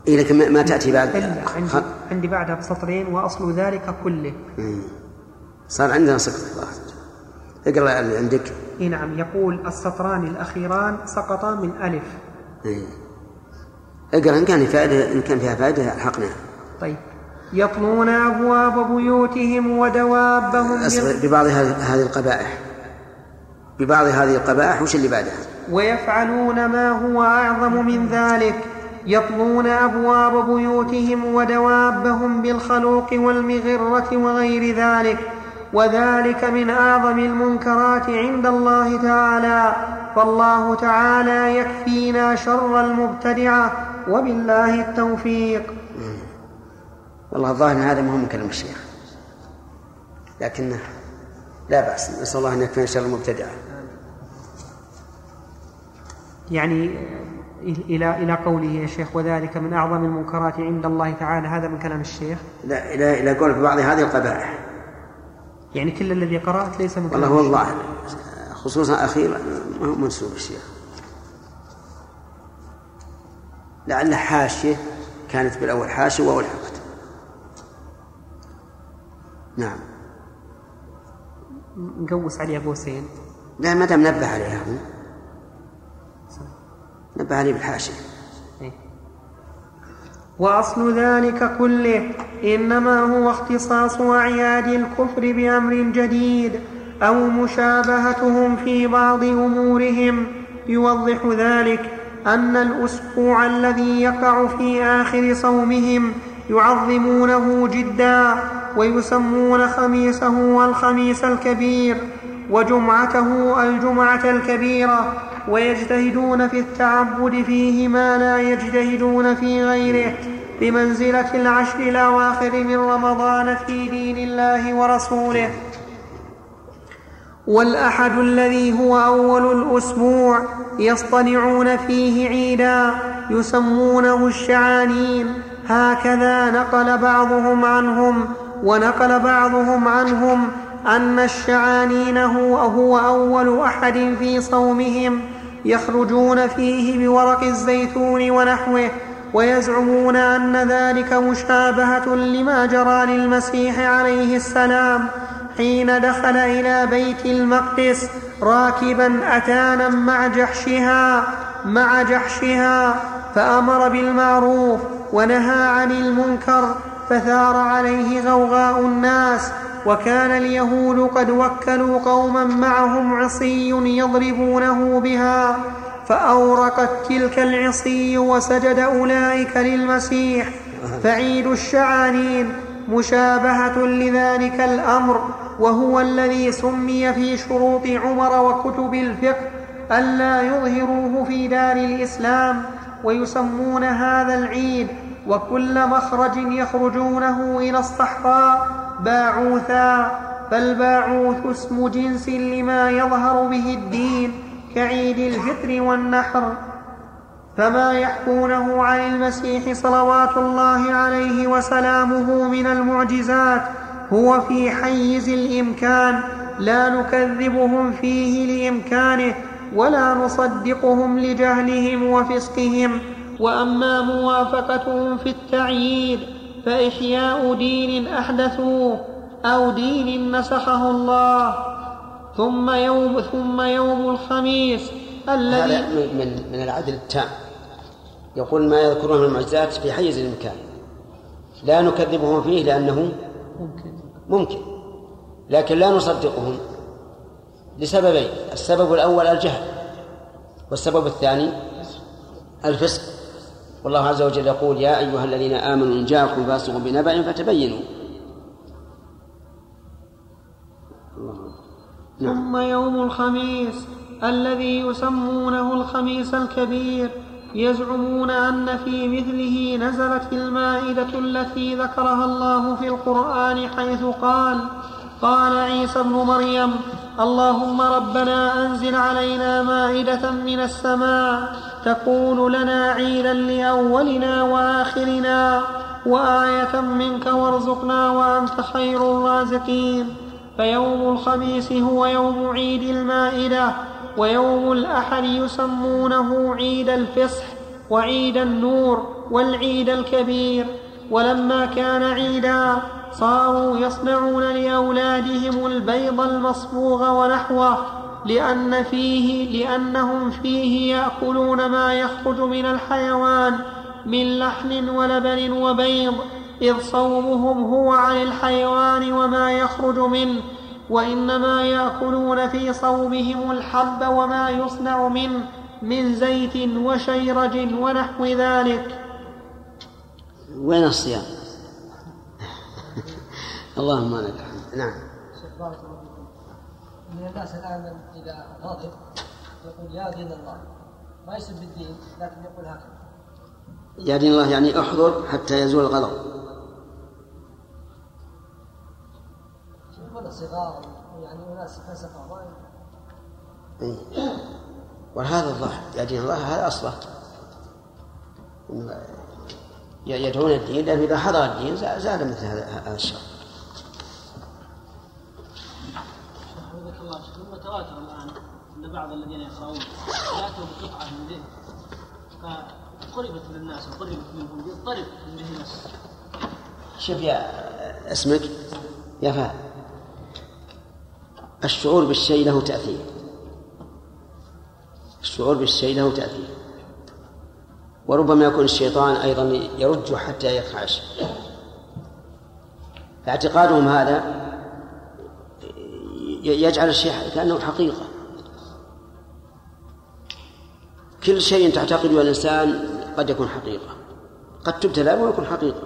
إيه لكن ما- ما تأتي بعد. عندي, خ... عندي بعدها بسطرين وأصل ذلك كله. مم. صار عندنا سقط الله اقرأ اللي عندك. إي نعم. يقول السطران الأخيران سقطا من ألف. إيه. اقرأ إن كان فائده إن كان فيها فائدة الحقنا طيب. يطلون أبواب بيوتهم ودوابهم أصبر ببعض هذه القبائح. ببعض هذه القبائح وش اللي بعدها؟ ويفعلون ما هو أعظم من ذلك. يطلون أبواب بيوتهم ودوابهم بالخلوق والمغرة وغير ذلك. وذلك من أعظم المنكرات عند الله تعالى. فالله تعالى يكفينا شر المبتدعة. وبالله التوفيق. والله الظاهر هذا مهم كلام الشيخ. لكنه لا بأس نسأل الله أن يكفينا شر المبتدعه يعني إلى إلى قوله يا شيخ وذلك من أعظم المنكرات عند الله تعالى هذا من كلام الشيخ؟ لا إلى إلى قول ببعض هذه القبائح. يعني كل الذي قرأت ليس من والله كلام هو. الظاهر خصوصا أخيرا ما هو منسوب الشيخ. لعل حاشية كانت بالأول حاشية والحقت نعم. نقوس عليها قوسين. لا ما دام نبه عليها. هو نبه عليه بالحاشية. إيه. وأصل ذلك كله إنما هو اختصاص أعياد الكفر بأمر جديد أو مشابهتهم في بعض أمورهم. يوضح ذلك أن الأسبوع الذي يقع في آخر صومهم يعظمونه جدا ويسمون خميسه الخميس الكبير وجمعته الجمعة الكبيرة ويجتهدون في التعبد فيه ما لا يجتهدون في غيره بمنزلة العشر الأواخر من رمضان في دين الله ورسوله. والأحد الذي هو أول الأسبوع يصطنعون فيه عيدا يسمونه الشعانين. هكذا نقل بعضهم عنهم ونقل بعضهم عنهم أن الشعانين هو, هو أول أحد في صومهم يخرجون فيه بورق الزيتون ونحوه ويزعمون أن ذلك مشابهة لما جرى للمسيح عليه السلام حين دخل إلى بيت المقدس راكبا أتانا مع جحشها مع جحشها فأمر بالمعروف ونهى عن المنكر فثار عليه غوغاء الناس وكان اليهود قد وكلوا قوما معهم عصي يضربونه بها فأورقت تلك العصي وسجد أولئك للمسيح. فعيد الشعانين مشابهة لذلك الأمر وهو الذي سمي في شروط عمر وكتب الفقه ألا يظهروه في دار الإسلام ويسمون هذا العيد وكل مخرج يخرجونه إلى الصحراء باعوثا فالباعوث اسم جنس لما يظهر به الدين كعيد الفطر والنحر. فما يحكونه عن المسيح صلوات الله عليه وسلامه من المعجزات هو في حيز الإمكان لا نكذبهم فيه لإمكانه ولا نصدقهم لجهلهم وفسقهم. وأما موافقتهم في التعييد فإحياء دين أحدثوه أو دين نسخه الله. ثم يوم ثم يوم الخميس الذي من, من من العدل التام. يقول ما يذكرون من المعجزات في حيز الإمكان. لا نكذبهم فيه لأنه ممكن ممكن. لكن لا نصدقهم لسببين. السبب الأول الجهل. والسبب الثاني الفسق. والله عز وجل يقول يا أيها الذين آمنوا إن جاءكم فاسق بنبأ فتبينوا نعم. ثم يوم الخميس الذي يسمونه الخميس الكبير يزعمون أن في مثله نزلت المائدة التي ذكرها الله في القرآن حيث قال قال عيسى ابن مريم اللهم ربنا أنزل علينا مائدة من السماء تكون لنا عيدا لأولنا وآخرنا وآية منك وارزقنا وأنت خير الرازقين. فيوم الخميس هو يوم عيد المائدة ويوم الأحد يسمونه عيد الفصح وعيد النور والعيد الكبير. ولما كان عيدا صاروا يصنعون لأولادهم البيض المصبوغ ونحوه لأن فيه لأنهم فيه يأكلون ما يخرج من الحيوان من لحم ولبن وبيض إذ صومهم هو عن الحيوان وما يخرج منه وإنما يأكلون في صومهم الحب وما يصنع منه من زيت وشيرج ونحو ذلك. وين الصيام؟ اللهم لك الحمد نعم. من الناس الآن إذا غضب يقول يا دين الله ما يسب الدين لكن يقول هكذا. يا دين الله يعني احضر حتى يزول الغضب. صغار يعني أناس فسقه إيه. وهذا الظاهر يا دين الله هذا أصله. يدعون الدين لأنه إذا حضر الدين زاد مثل هذا الشر ثم تواتر الآن ان بعض الذين يقرؤون ياتوا بقطعه من ذهن فقربت للناس وقربت منهم. يضطرب من نفسه. شوف يا أسمك يا فهد. الشعور بالشيء له تأثير. الشعور بالشيء له تأثير. وربما يكون الشيطان أيضا يرج حتى يخعش اعتقادهم هذا يجعل الشيء كأنه حقيقة. كل شيء تعتقده الإنسان قد يكون حقيقة. قد تبتلى ويكون حقيقة.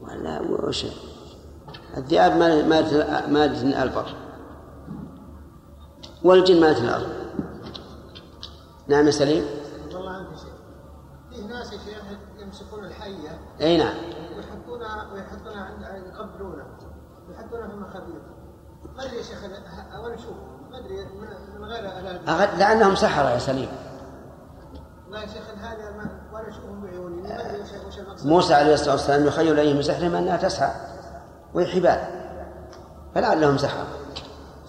ولا وش؟ الذئاب مادة مادة البر. والجن مادة الأرض. نعم يا سليم. والله عنك شيء فيه ناس يا شيخ يمسكون الحية. أي نعم. ويحطونها ويحطونها عند يقبلونها. ويحطونها في المخابيط ما أدري يا شيخ شوف ما أدري من غير لأنهم سحرة يا سليم. لا يا شيخ هذا ما ولا أشوفهم بعيوني. ما أدري وش موسى عليه الصلاة والسلام يخيل اليه من سحرهم أنها تسعى وهي حبال. فلعلهم سحروا.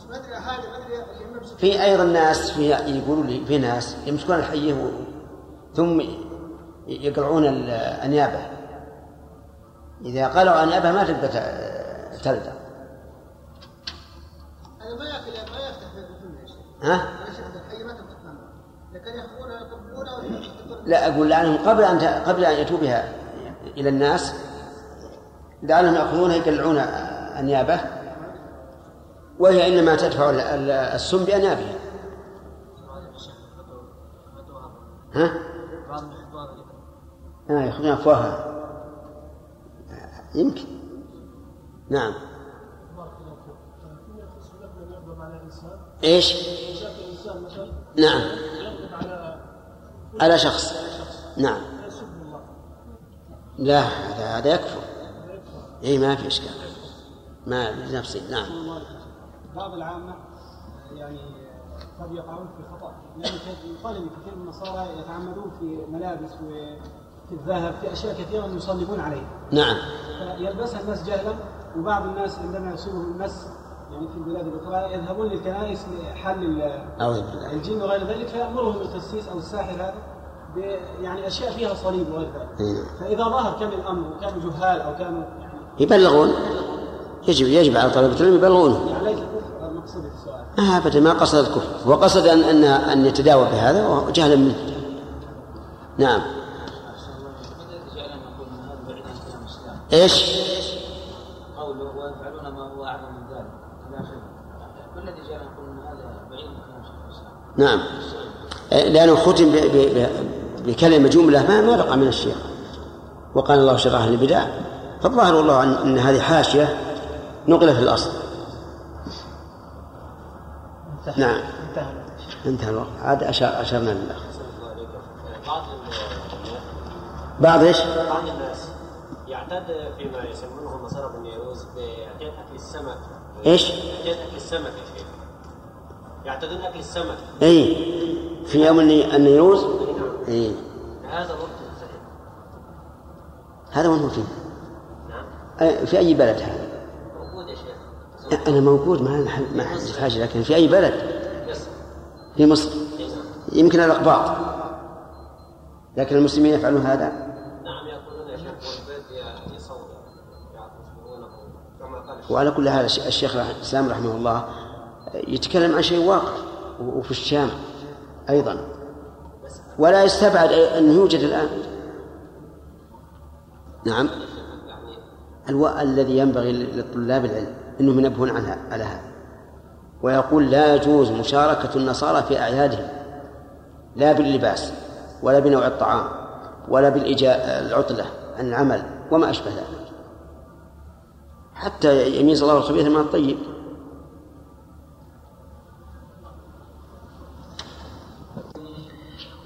ما أدري هذا ما أدري اللي يمسك في أيضا ناس في يقولوا لي في ناس يمسكون الحية ثم يقلعون الانيابه إذا قلعوا أنيابه ما تبدا ت- تلدغ هذا ما ياكل ما يفتح في الفم يا شيخ ها يا شيخ الحي ما تفتح فمه لكن ياخذونها يقبلونها ويحطون لا أقول لعنهم قبل ت- قبل أن ياتوا بها إلى الناس. لعلهم يأخذونها يقلعون أنيابه وهي إنما تدفع ال- ال- السم بأنيابها. ها؟ آه يأخذون أفواهها. يمكن. نعم. إيش؟ نعم. على شخص. نعم. لا هذا هذا يكفر. اي ما في إشكال. ما بنفسه نعم. بعض العامة يعني قد يقعون في خطأ. لأن يقال أن كثير من النصارى يتعمدون في ملابس وفي الذهب في أشياء كثيرة يصلبون عليها. نعم. فيلبسها الناس جهلا وبعض الناس عندما يصيبهم المس يعني في البلاد الأخرى يذهبون للكنائس لحل الجن وغير ذلك فيأمرهم القسيس أو الساحر هذا ب- يعني أشياء فيها صليب وغير ذلك. نعم. فإذا ظهر كان الأمر وكانوا جهال أو كانوا يعني يبلغون. يجب يجب على طلبة العلم يبلغونه. يعني ليس كفر مقصود السؤال. آه أبدا ما قصد الكفر. هو قصد ان ان أن يتداوى بهذا وجهلا منه. نعم. إيش؟ قوله ويفعلون ما هو اعظم من ذلك إلى اخره ما الذي جعل نقول ان هذا بعيد من كلام شيخ الاسلام؟ نعم. لأنه ختم ب- ب- ب- بكلمة جملة ما ما بقى من الشيخ وقال الله شرها للبدع فالظاهر والله ان إن هذه حاشية نقلت الأصل. نعم. انتهى. الوقت. عاد أشار أشرنا للأخ بعض بعض إيش؟ بعض الناس يعتاد فيما يسمونه النصارى بالنيروز باعتياد اكل السمك. إيش؟ اعتياد اكل السمك. يعتادون اكل السمك اي في يوم الني- النيروز اي هذا الصحيح هذا وين هو فيه؟ نعم. في أي بلد هذا؟ موجود يا شيخ. أنا موجود ما ما حاجة لكن في أي بلد؟ يس في مصر. إي نعم. يمكن الأقباط لكن المسلمين يفعلون هذا؟ نعم ياكلون يا شيخ وعلى كل هذا الش- الشيخ الإسلام رحمه الله يتكلم عن شيء واقع وفي الشام أيضا. ولا يستبعد أنه يوجد الآن. نعم. ألو... الذي ينبغي لطلاب العلم أنهم ينبهون عنها على هذا. ويقول لا يجوز مشاركة النصارى في أعيادهم. لا باللباس ولا بنوع الطعام ولا بالإجا... العطلة عن العمل وما أشبه ذلك. حتى يميز الله الخبيث من الطيب.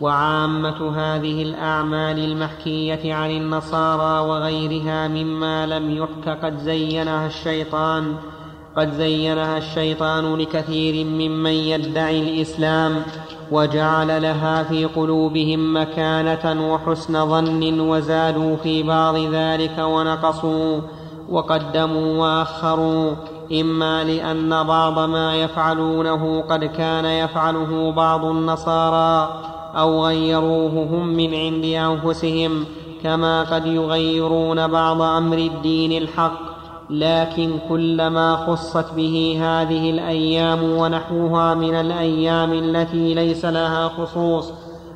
وعامة هذه الأعمال المحكية عن النصارى وغيرها مما لم يحك قد زينها الشيطان قد زينها الشيطان لكثير ممن يدعي الإسلام وجعل لها في قلوبهم مكانة وحسن ظن وزادوا في بعض ذلك ونقصوا وقدموا وأخروا إما لأن بعض ما يفعلونه قد كان يفعله بعض النصارى أو غيروه هم من عند أنفسهم كما قد يغيرون بعض أمر الدين الحق. لكن كلما خصت به هذه الأيام ونحوها من الأيام التي ليس لها خصوص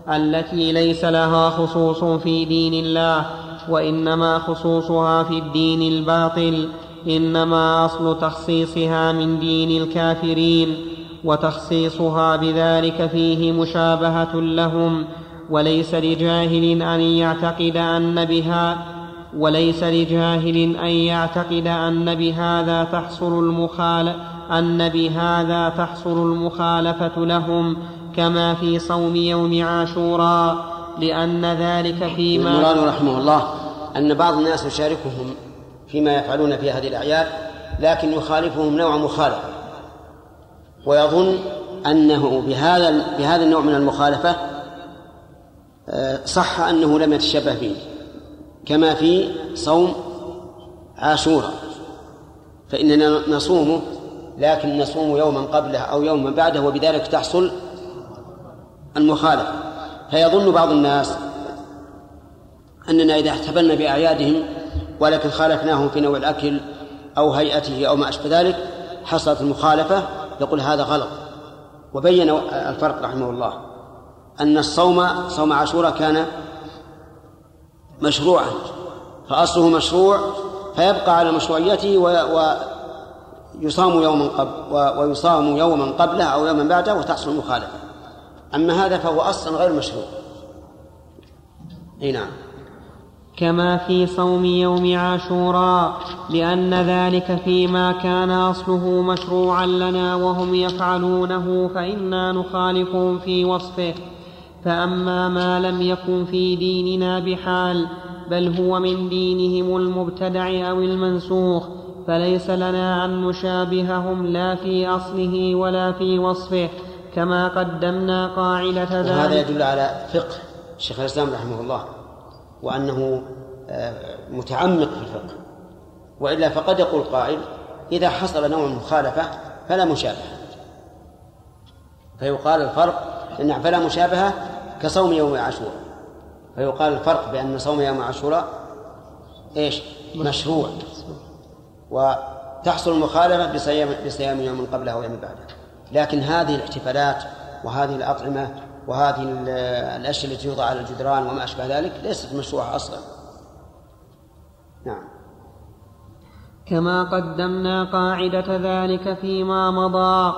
التي ليس لها خصوص في دين الله وإنما خصوصها في الدين الباطل إنما أصل تخصيصها من دين الكافرين. وتخصيصها بذلك فيه مشابهة لهم وليس لجاهل أن يعتقد أن بها وليس لجاهل أن يعتقد أن بهذا تحصل المخالفة أن بهذا تحصل المخالفة لهم كما في صوم يوم عاشوراء لأن ذلك فيما المراد رحمه الله أن بعض الناس يشاركهم فيما يفعلون في هذه الأعياد لكن يخالفهم نوع مخالفة. ويظن أنه بهذا بهذا النوع من المخالفة آه، صح أنه لم يتشبه به كما في صوم عاشوراء. فإننا نصومه لكن نصوم يوما قبله أو يوما بعده وبذلك تحصل المخالفة. فيظن بعض الناس أننا إذا احتفلنا بأعيادهم ولكن خالفناهم في نوع الأكل أو هيئته أو ما أشبه ذلك حصلت المخالفة يقول هذا غلط. وبين الفرق رحمه الله أن الصوم صوم عاشوراء كان مشروعا فأصله مشروع فيبقى على مشروعيته ويصام يوما قبل ويصام يوما قبله أو يوما بعده وتحصل المخالفة أما هذا فهو أصلا غير مشروع. أي نعم. كما في صوم يوم عاشوراء لأن ذلك فيما كان أصله مشروعا لنا وهم يفعلونه فإنا نخالفهم في وصفه. فأما ما لم يكن في ديننا بحال بل هو من دينهم المبتدع أو المنسوخ فليس لنا أن نشابههم لا في أصله ولا في وصفه كما قدمنا قاعدة ذلك. وهذا يدل على فقه شيخ الإسلام رحمه الله. وأنه آه، متعمق في الفقه. وإلا فقد يقول قائل إذا حصل نوع مخالفة فلا مشابهة. فيقال الفرق إن فلا مشابهة كصوم يوم عاشوراء. فيقال الفرق بأن صوم يوم عاشوراء إيش؟ مشروع. وتحصل المخالفة بصيام بصيام يوم قبله أو يوم بعده. لكن هذه الاحتفالات وهذه الأطعمة وهذه الأشياء التي توضع على الجدران وما أشبه ذلك ليست مشروعة أصلا. نعم. كما قدمنا قاعدة ذلك فيما مضى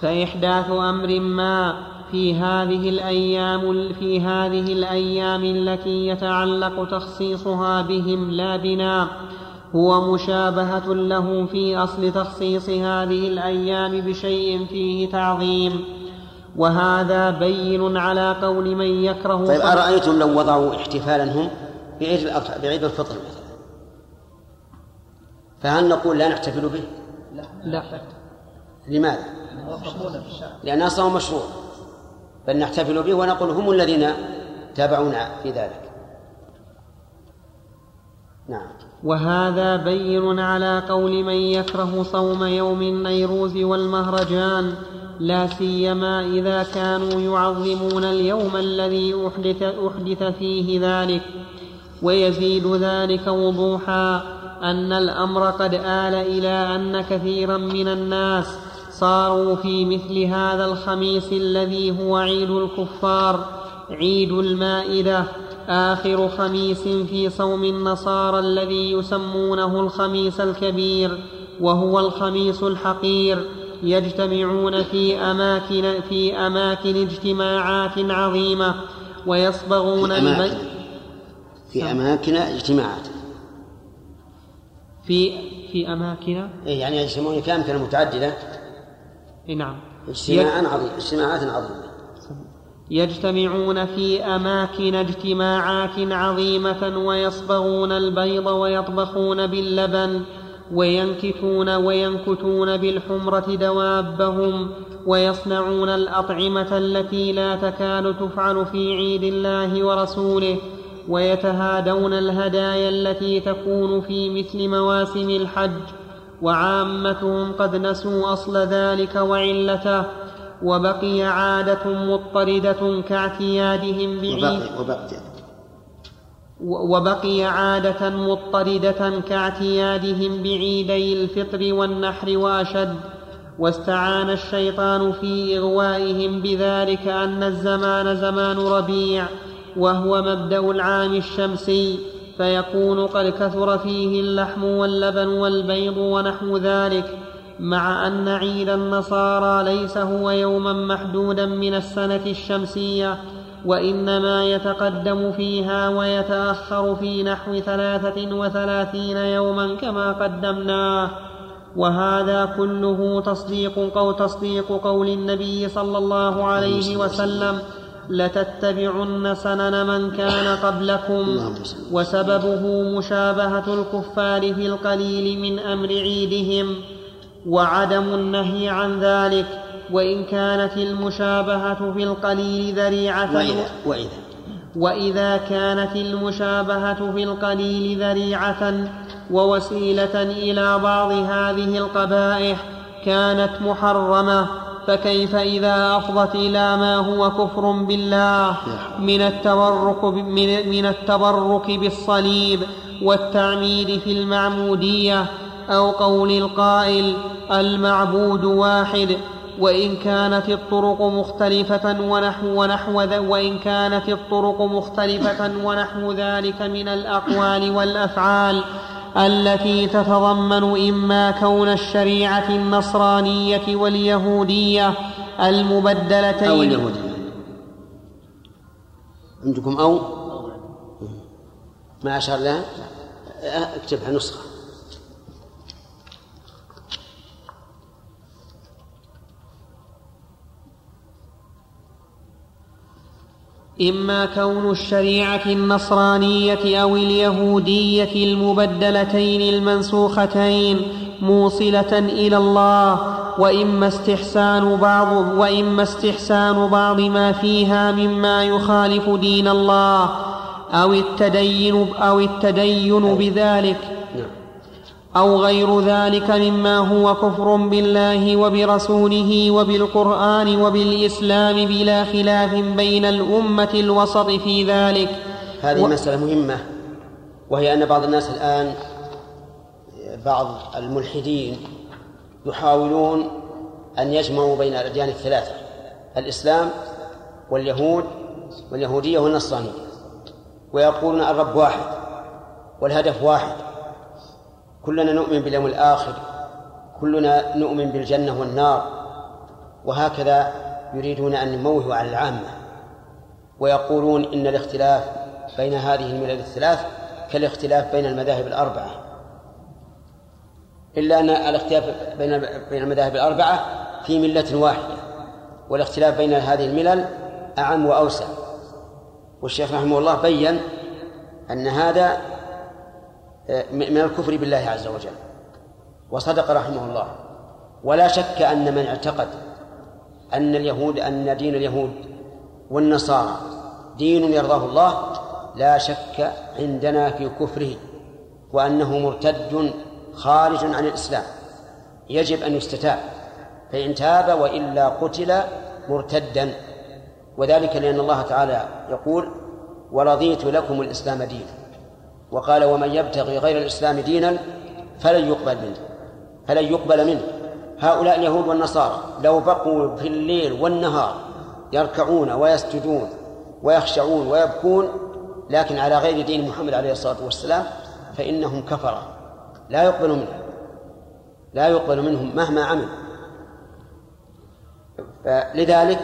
فإحداث أمر ما في هذه الأيام في هذه الأيام التي يتعلق تخصيصها بهم لا بنا هو مشابهة له في أصل تخصيص هذه الأيام بشيء فيه تعظيم. وهذا بين على قول من يكره طيب أرأيتم لو وضعوا احتفالا هم بعيد بعيد الفطر مثلا؟ فهل نقول لا نحتفل به؟ لا. لا. لماذا؟ لأن أصله مشروع. بل نحتفل به ونقول هم الذين تابعونا في ذلك. نعم. وهذا بين على قول من يكره صوم يوم النيروز والمهرجان. لا سيما إذا كانوا يعظمون اليوم الذي أحدث, أحدث فيه ذلك ويزيد ذلك وضوحا أن الأمر قد آل إلى أن كثيرا من الناس صاروا في مثل هذا الخميس الذي هو عيد الكفار عيد المائدة آخر خميس في صوم النصارى الذي يسمونه الخميس الكبير وهو الخميس الحقير. يجتمعون في أماكن في أماكن اجتماعات عظيمة ويصبغون في أماكن, في أماكن اجتماعات. في في أماكن إيه يعني يجتمعون في أماكن متعددة. إيه نعم. اجتماعات عظيمة اجتماعات عظيمة. يجتمعون في أماكن اجتماعات عظيمة ويصبغون البيض ويطبخون باللبن وينكتون وينكتون بالحمرة دوابهم ويصنعون الأطعمة التي لا تكاد تفعل في عيد الله ورسوله ويتهادون الهدايا التي تكون في مثل مواسم الحج وعامتهم قد نسوا أصل ذلك وعلته وبقي عادة مضطردة كاعتيادهم بعيد وبقي وبقي عادة مضطردة كاعتيادهم بعيدي الفطر والنحر وأشد واستعان الشيطان في إغوائهم بذلك أن الزمان زمان ربيع وهو مبدأ العام الشمسي فيكون قد كثر فيه اللحم واللبن والبيض ونحو ذلك مع أن عيد النصارى ليس هو يوما محدودا من السنة الشمسية وإنما يتقدم فيها ويتأخر في نحو ثلاثة وثلاثين يوما كما قدمناه وهذا كله تصديق قول تصديق قول النبي صلى الله عليه وسلم لتتبعن سنن من كان قبلكم وسببه مشابهة الكفار في القليل من أمر عيدهم وعدم النهي عن ذلك. وإن كانت المشابهة في القليل ذريعة وإذا, وإذا. وإذا كانت المشابهة في القليل ذريعة ووسيلة إلى بعض هذه القبائح كانت محرمة فكيف إذا أفضت إلى ما هو كفر بالله من التبرك من, التبرك بالصليب والتعميد في المعمودية أو قول القائل المعبود واحد وإن كانت الطرق مختلفة ونحو ونحو وإن كانت الطرق مختلفة ونحو ذلك من الأقوال والأفعال التي تتضمن إما كون الشريعة النصرانية واليهودية المبدلتين. أو اليهودية. عندكم أو؟ ما أشار لها؟ اكتبها نسخة. إما كون الشريعة النصرانية أو اليهودية المبدلتين المنسوختين موصلة إلى الله وإما استحسان بعض وإما استحسان بعض ما فيها مما يخالف دين الله أو التدين أو التدين بذلك. أو غير ذلك مما هو كفر بالله وبرسوله وبالقرآن وبالإسلام بلا خلاف بين الأمة الوسط في ذلك. هذه و... مسألة مهمة وهي أن بعض الناس الآن بعض الملحدين يحاولون أن يجمعوا بين الأديان الثلاثة الإسلام واليهود واليهودية والنصرانية ويقولون الرب واحد والهدف واحد. كلنا نؤمن باليوم الآخر كلنا نؤمن بالجنة والنار وهكذا يريدون أن يموهوا على العامة ويقولون إن الاختلاف بين هذه الملل الثلاث كالاختلاف بين المذاهب الأربعة. إلا أن الاختلاف بين بين المذاهب الأربعة في ملة واحدة والاختلاف بين هذه الملل أعم وأوسع. والشيخ رحمه الله بين أن هذا من الكفر بالله عز وجل. وصدق رحمه الله. ولا شك أن من اعتقد أن اليهود أن دين اليهود والنصارى دين يرضاه الله لا شك عندنا في كفره وأنه مرتد خارج عن الإسلام. يجب أن يستتاب. فإن تاب وإلا قتل مرتدا. وذلك لأن الله تعالى يقول ورضيت لكم الإسلام دينا. وقال ومن يبتغي غير الإسلام دينا فلن يقبل منه فلن يقبل منه. هؤلاء اليهود والنصارى لو بقوا في الليل والنهار يركعون ويسجدون ويخشعون ويبكون لكن على غير دين محمد عليه الصلاة والسلام فإنهم كفرة لا يقبل منهم لا يقبل منهم مهما عمل. لذلك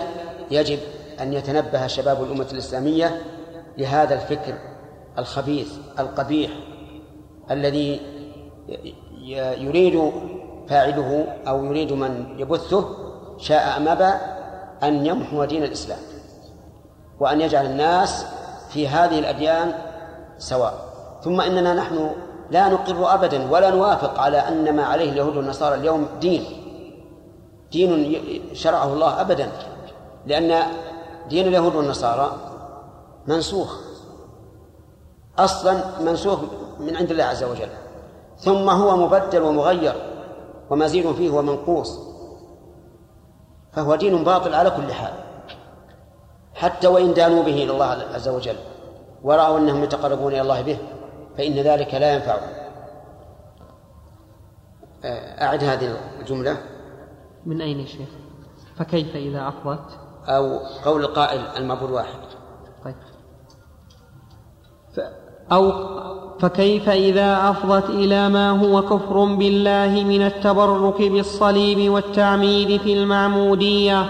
يجب أن يتنبه شباب الأمة الإسلامية لهذا الفكر الخبيث القبيح الذي يريد فاعله أو يريد من يبثه شاء أم أبى أن يمحو دين الإسلام وأن يجعل الناس في هذه الأديان سواء. ثم إننا نحن لا نقر أبدا ولا نوافق على أن ما عليه اليهود والنصارى اليوم دين. دين شرعه الله أبدا لأن دين اليهود والنصارى منسوخ. أصلا منسوخ من عند الله عز وجل. ثم هو مبدل ومغير ومزيد فيه ومنقوص. فهو دين باطل على كل حال. حتى وإن دانوا به إلى الله عز وجل ورأوا أنهم يتقربون إلى الله به فإن ذلك لا ينفع. أعد هذه الجملة. من أين يا شيخ؟ فكيف إذا أفضت؟ أو قول القائل المعبود واحد. طيب. أو فكيف إذا أفضت إلى ما هو كفر بالله من التبرك بالصليب والتعميد في المعمودية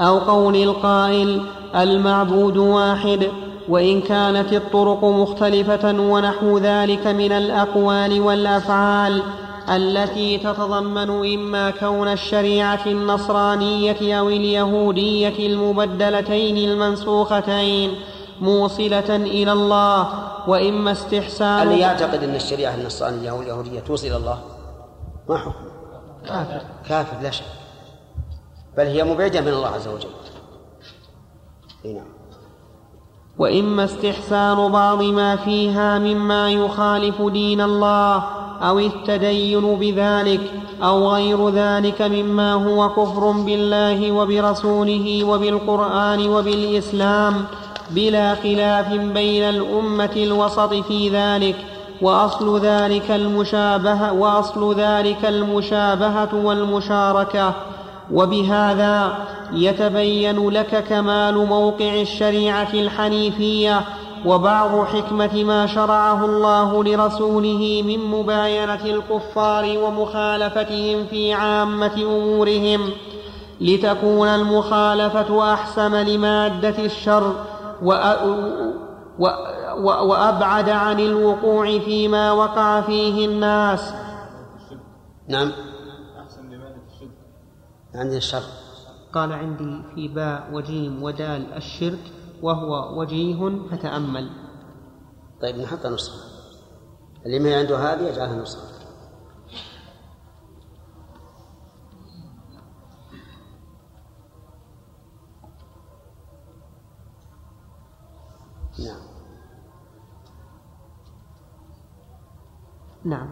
أو قول القائل المعبود واحد وإن كانت الطرق مختلفة ونحو ذلك من الأقوال والأفعال التي تتضمن إما كون الشريعة النصرانية أو اليهودية المبدلتين المنسوختين موصلة إلى الله وإما استحسان. اللي يعتقد أن الشريعة النصرانية أو اليهودية توصل إلى الله؟ ما حكم كافر. كافر لا شك. بل هي مبعدة من الله عز وجل. نعم. وإما استحسان بعض ما فيها مما يخالف دين الله أو التدين بذلك أو غير ذلك مما هو كفر بالله وبرسوله وبالقرآن وبالإسلام. بلا خلاف بين الأمة الوسط في ذلك وأصل ذلك المشابهه وأصل ذلك المشابهة والمشاركة. وبهذا يتبين لك كمال موقع الشريعة الحنيفية وبعض حكمة ما شرعه الله لرسوله من مباينة الكفار ومخالفتهم في عامة أمورهم. لتكون المخالفة أحسن لمادة الشر وأبعد عن الوقوع فيما وقع فيه الناس. نعم. عندي الشر قال عندي في باء وجيم ودال الشرك وهو وجيه فتأمل. طيب نحط نسخة اللي ما عنده هذه يجعلها نسخة نعم.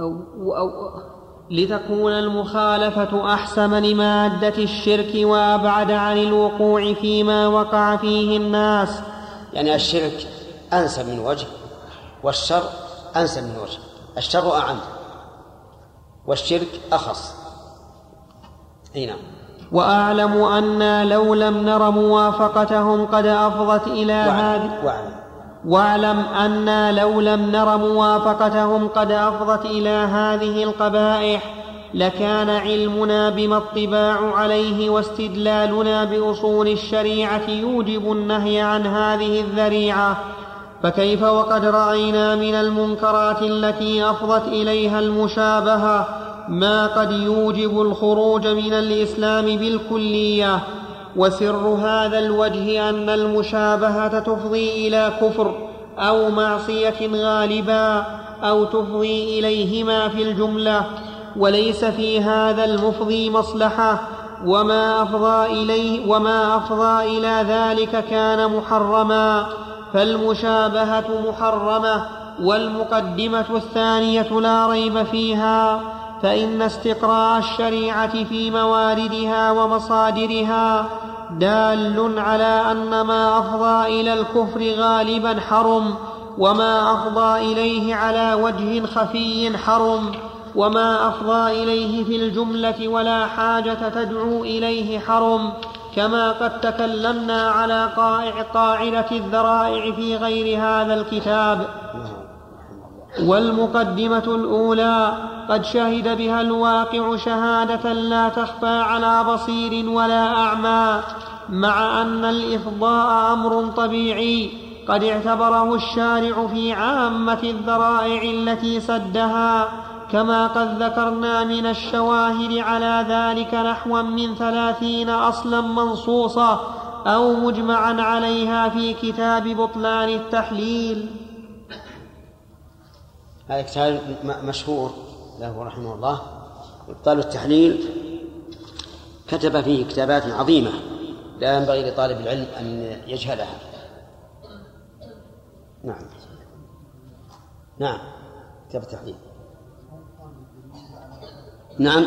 أو, أو لتكون المخالفة أحسن لمادة الشرك وأبعد عن الوقوع فيما وقع فيه الناس. يعني الشرك أنسب من وجه والشر أنسب من وجه. الشر أعم والشرك أخص. أي نعم. وأعلم أنا لو لم نر موافقتهم قد أفضت إلى هذه وأعلم. واعلم أنا لو لم نر موافقتهم قد أفضت إلى هذه القبائح لكان علمنا بما الطباع عليه واستدلالنا بأصول الشريعة يوجب النهي عن هذه الذريعة. فكيف وقد رأينا من المنكرات التي أفضت إليها المشابهة؟ ما قد يوجب الخروج من الإسلام بالكلية. وسر هذا الوجه أن المشابهة تفضي إلى كفر أو معصية غالبا أو تفضي إليهما في الجملة وليس في هذا المفضي مصلحة وما أفضى إليه وما أفضى إلى ذلك كان محرما فالمشابهة محرمة والمقدمة الثانية لا ريب فيها. فإن استقراء الشريعة في مواردها ومصادرها دال على أن ما أفضى إلى الكفر غالبا حرم وما أفضى إليه على وجه خفي حرم وما أفضى إليه في الجملة ولا حاجة تدعو إليه حرم كما قد تكلمنا على قاعدة الذرائع في غير هذا الكتاب. والمقدمة الأولى قد شهد بها الواقع شهادة لا تخفى على بصير ولا أعمى مع أن الإفضاء أمر طبيعي قد اعتبره الشارع في عامة الذرائع التي سدها كما قد ذكرنا من الشواهد على ذلك نحوا من ثلاثين أصلا منصوصة أو مجمعا عليها في كتاب بطلان التحليل. هذا كتاب مشهور له رحمه الله. إبطال التحليل كتب فيه كتابات عظيمة لا ينبغي لطالب العلم أن يجهلها. نعم. نعم. كتاب التحليل. نعم.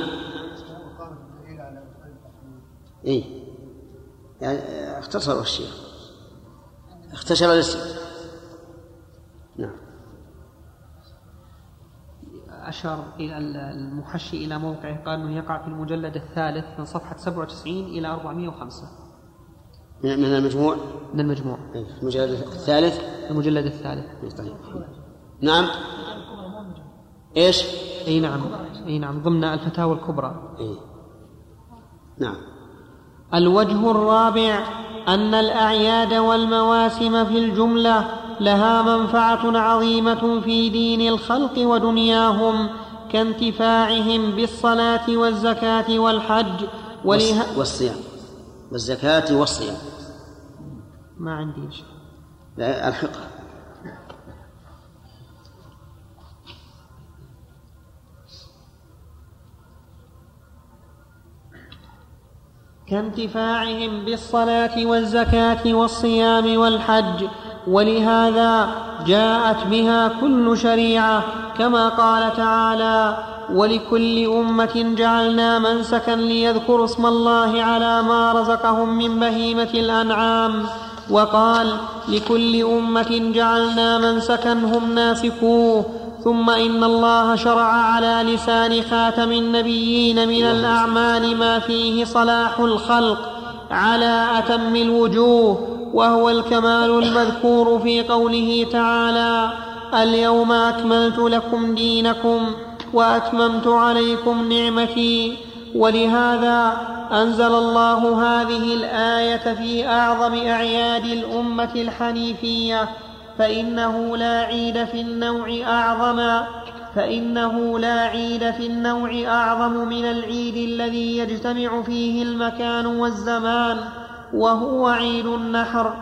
إيه. يعني اختصر الشيخ. اختصر الاسم نعم. أشار إلى المحشي إلى موقعه قال أنه يقع في المجلد الثالث من صفحة 97 إلى 405 من المجموع؟ من المجموع. إيه، المجلد الثالث؟ المجلد الثالث. إيه، طيب. نعم. إيش؟ أي نعم. أي نعم. ضمن الفتاوى الكبرى. إيه؟ نعم. الوجه الرابع أن الأعياد والمواسم في الجملة لها منفعة عظيمة في دين الخلق ودنياهم كانتفاعهم بالصلاة والزكاة والحج وله... والصيام. والزكاة والصيام. ما عندي شيء. لا الحقها كانتفاعهم بالصلاة والزكاة والصيام والحج ولهذا جاءت بها كل شريعة كما قال تعالى ولكل أمة جعلنا منسكا ليذكروا اسم الله على ما رزقهم من بهيمة الأنعام وقال لكل أمة جعلنا منسكا هم ناسكوه ثم إن الله شرع على لسان خاتم النبيين من الأعمال ما فيه صلاح الخلق على أتم الوجوه وهو الكمال المذكور في قوله تعالى اليوم أكملت لكم دينكم وأتممت عليكم نعمتي ولهذا أنزل الله هذه الآية في أعظم أعياد الأمة الحنيفية فإنه لا عيد في النوع أعظم فإنه لا عيد في النوع أعظم من العيد الذي يجتمع فيه المكان والزمان. وهو عيد النحر.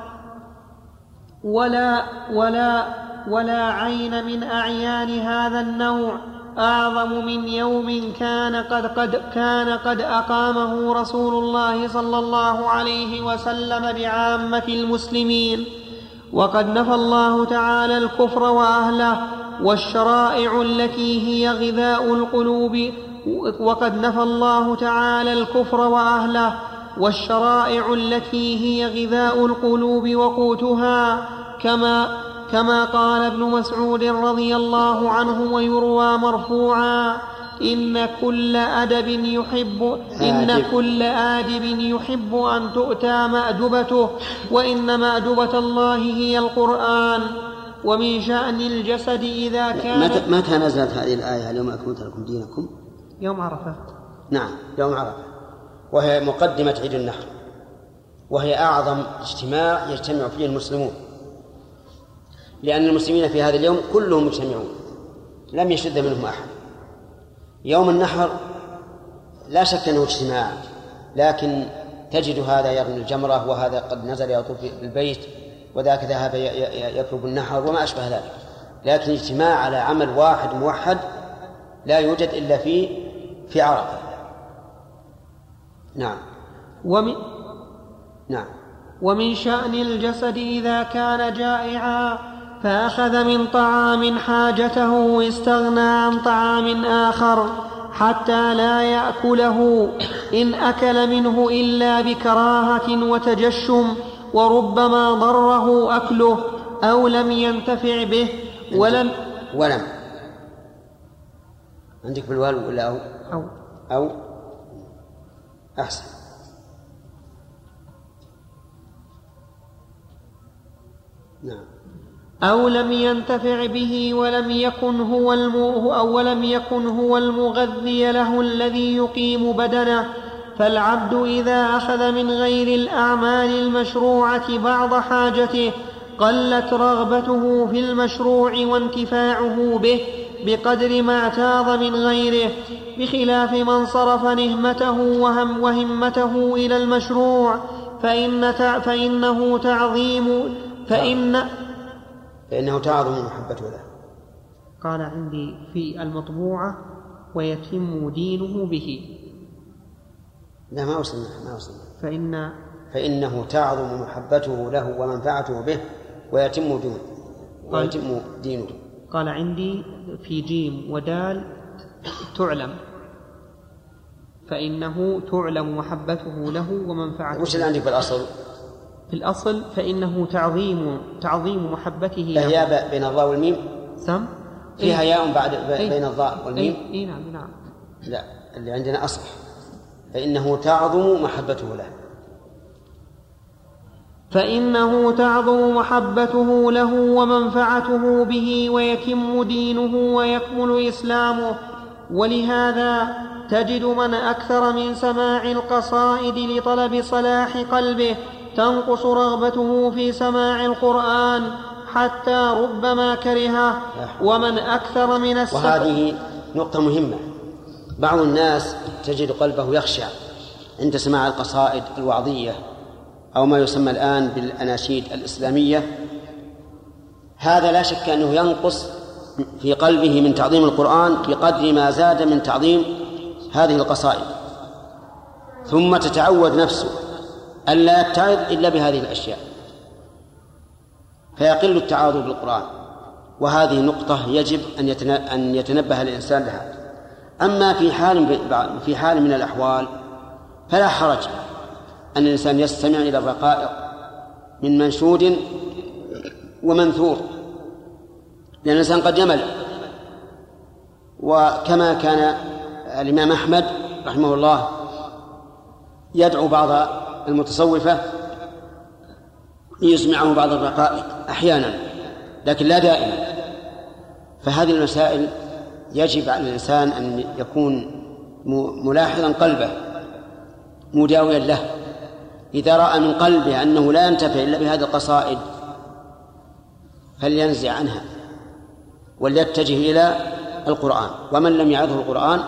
ولا ولا ولا عين من أعيان هذا النوع. أعظم من يوم كان قد قد كان قد أقامه رسول الله صلى الله عليه وسلم بعامة المسلمين. وقد نفى الله تعالى الكفر وأهله والشرائع التي هي غذاء القلوب. وقد نفى الله تعالى الكفر وأهله والشرائع التي هي غذاء القلوب وقوتها كما كما قال ابن مسعود رضي الله عنه ويروى مرفوعا إن كل أدب يحب إن كل آدب يحب أن تؤتى مأدبته وإن مأدبة الله هي القرآن. ومن شأن الجسد إذا كان متى متى نزلت هذه الآية؟ اليوم أكملت لكم دينكم؟ يوم عرفة. نعم يوم عرفة. وهي مقدمة عيد النحر وهي أعظم اجتماع يجتمع فيه المسلمون. لأن المسلمين في هذا اليوم كلهم مجتمعون لم يشد منهم أحد. يوم النحر لا شك أنه اجتماع لكن تجد هذا يرمي الجمرة وهذا قد نزل يطوف بالبيت وذاك ذهب يطلب النحر وما أشبه ذلك. لكن اجتماع على عمل واحد موحد لا يوجد إلا في في عرفة. نعم. ومن نعم. ومن شأن الجسد إذا كان جائعا فأخذ من طعام حاجته واستغنى عن طعام آخر حتى لا يأكله إن أكل منه إلا بكراهة وتجشم وربما ضره أكله أو لم ينتفع به ولم ولم. عندك بالوالو ولا أو؟ أو. أو؟ أحسن. نعم. أو لم ينتفع به ولم يكن هو أو ولم يكن هو المغذي له الذي يقيم بدنه فالعبد إذا أخذ من غير الأعمال المشروعة بعض حاجته قلت رغبته في المشروع وانتفاعه به بقدر ما اعتاض من غيره بخلاف من صرف نهمته وهم وهمته إلى المشروع فإن فإنه تعظيم فإن فإنه تعظم محبته له. قال عندي في المطبوعة ويتم دينه به. لا ما وصلنا ما وصلنا. فإن فإنه تعظم محبته له ومنفعته به ويتم دينه. ويتم دينه. قال عندي في جيم ودال تعلم. فإنه تعلم محبته له ومنفعته. وش اللي عندك بالأصل؟ في الأصل فإنه تعظيم تعظيم محبته له. ياء بين الضاء والميم؟ سم؟ فيها إيه؟ ياء بعد إيه؟ بين الضاء والميم؟ أي, أي نعم نعم. لا اللي عندنا أصح. فإنه تعظم محبته له. فإنه تعظم محبته له ومنفعته به ويتم دينه ويكمل إسلامه. ولهذا تجد من أكثر من سماع القصائد لطلب صلاح قلبه تنقص رغبته في سماع القرآن حتى ربما كرهه. ومن أكثر من السفر وهذه نقطة مهمة. بعض الناس تجد قلبه يخشع عند سماع القصائد الوعظية أو ما يسمى الآن بالأناشيد الإسلامية هذا لا شك أنه ينقص في قلبه من تعظيم القرآن بقدر ما زاد من تعظيم هذه القصائد. ثم تتعود نفسه ألا يتعظ إلا بهذه الأشياء. فيقل التعاضد بالقرآن وهذه نقطة يجب أن أن يتنبه الإنسان لها. أما في حال في حال من الأحوال فلا حرج. أن الإنسان يستمع إلى الرقائق من منشود ومنثور لأن الإنسان قد يمل. وكما كان الإمام أحمد رحمه الله يدعو بعض المتصوفة ليسمعه بعض الرقائق أحيانا لكن لا دائما. فهذه المسائل يجب على الإنسان أن يكون ملاحظا قلبه مداويا له. إذا رأى من قلبه أنه لا ينتفع إلا بهذه القصائد فلينزع عنها وليتجه إلى القرآن. ومن لم يعظه القرآن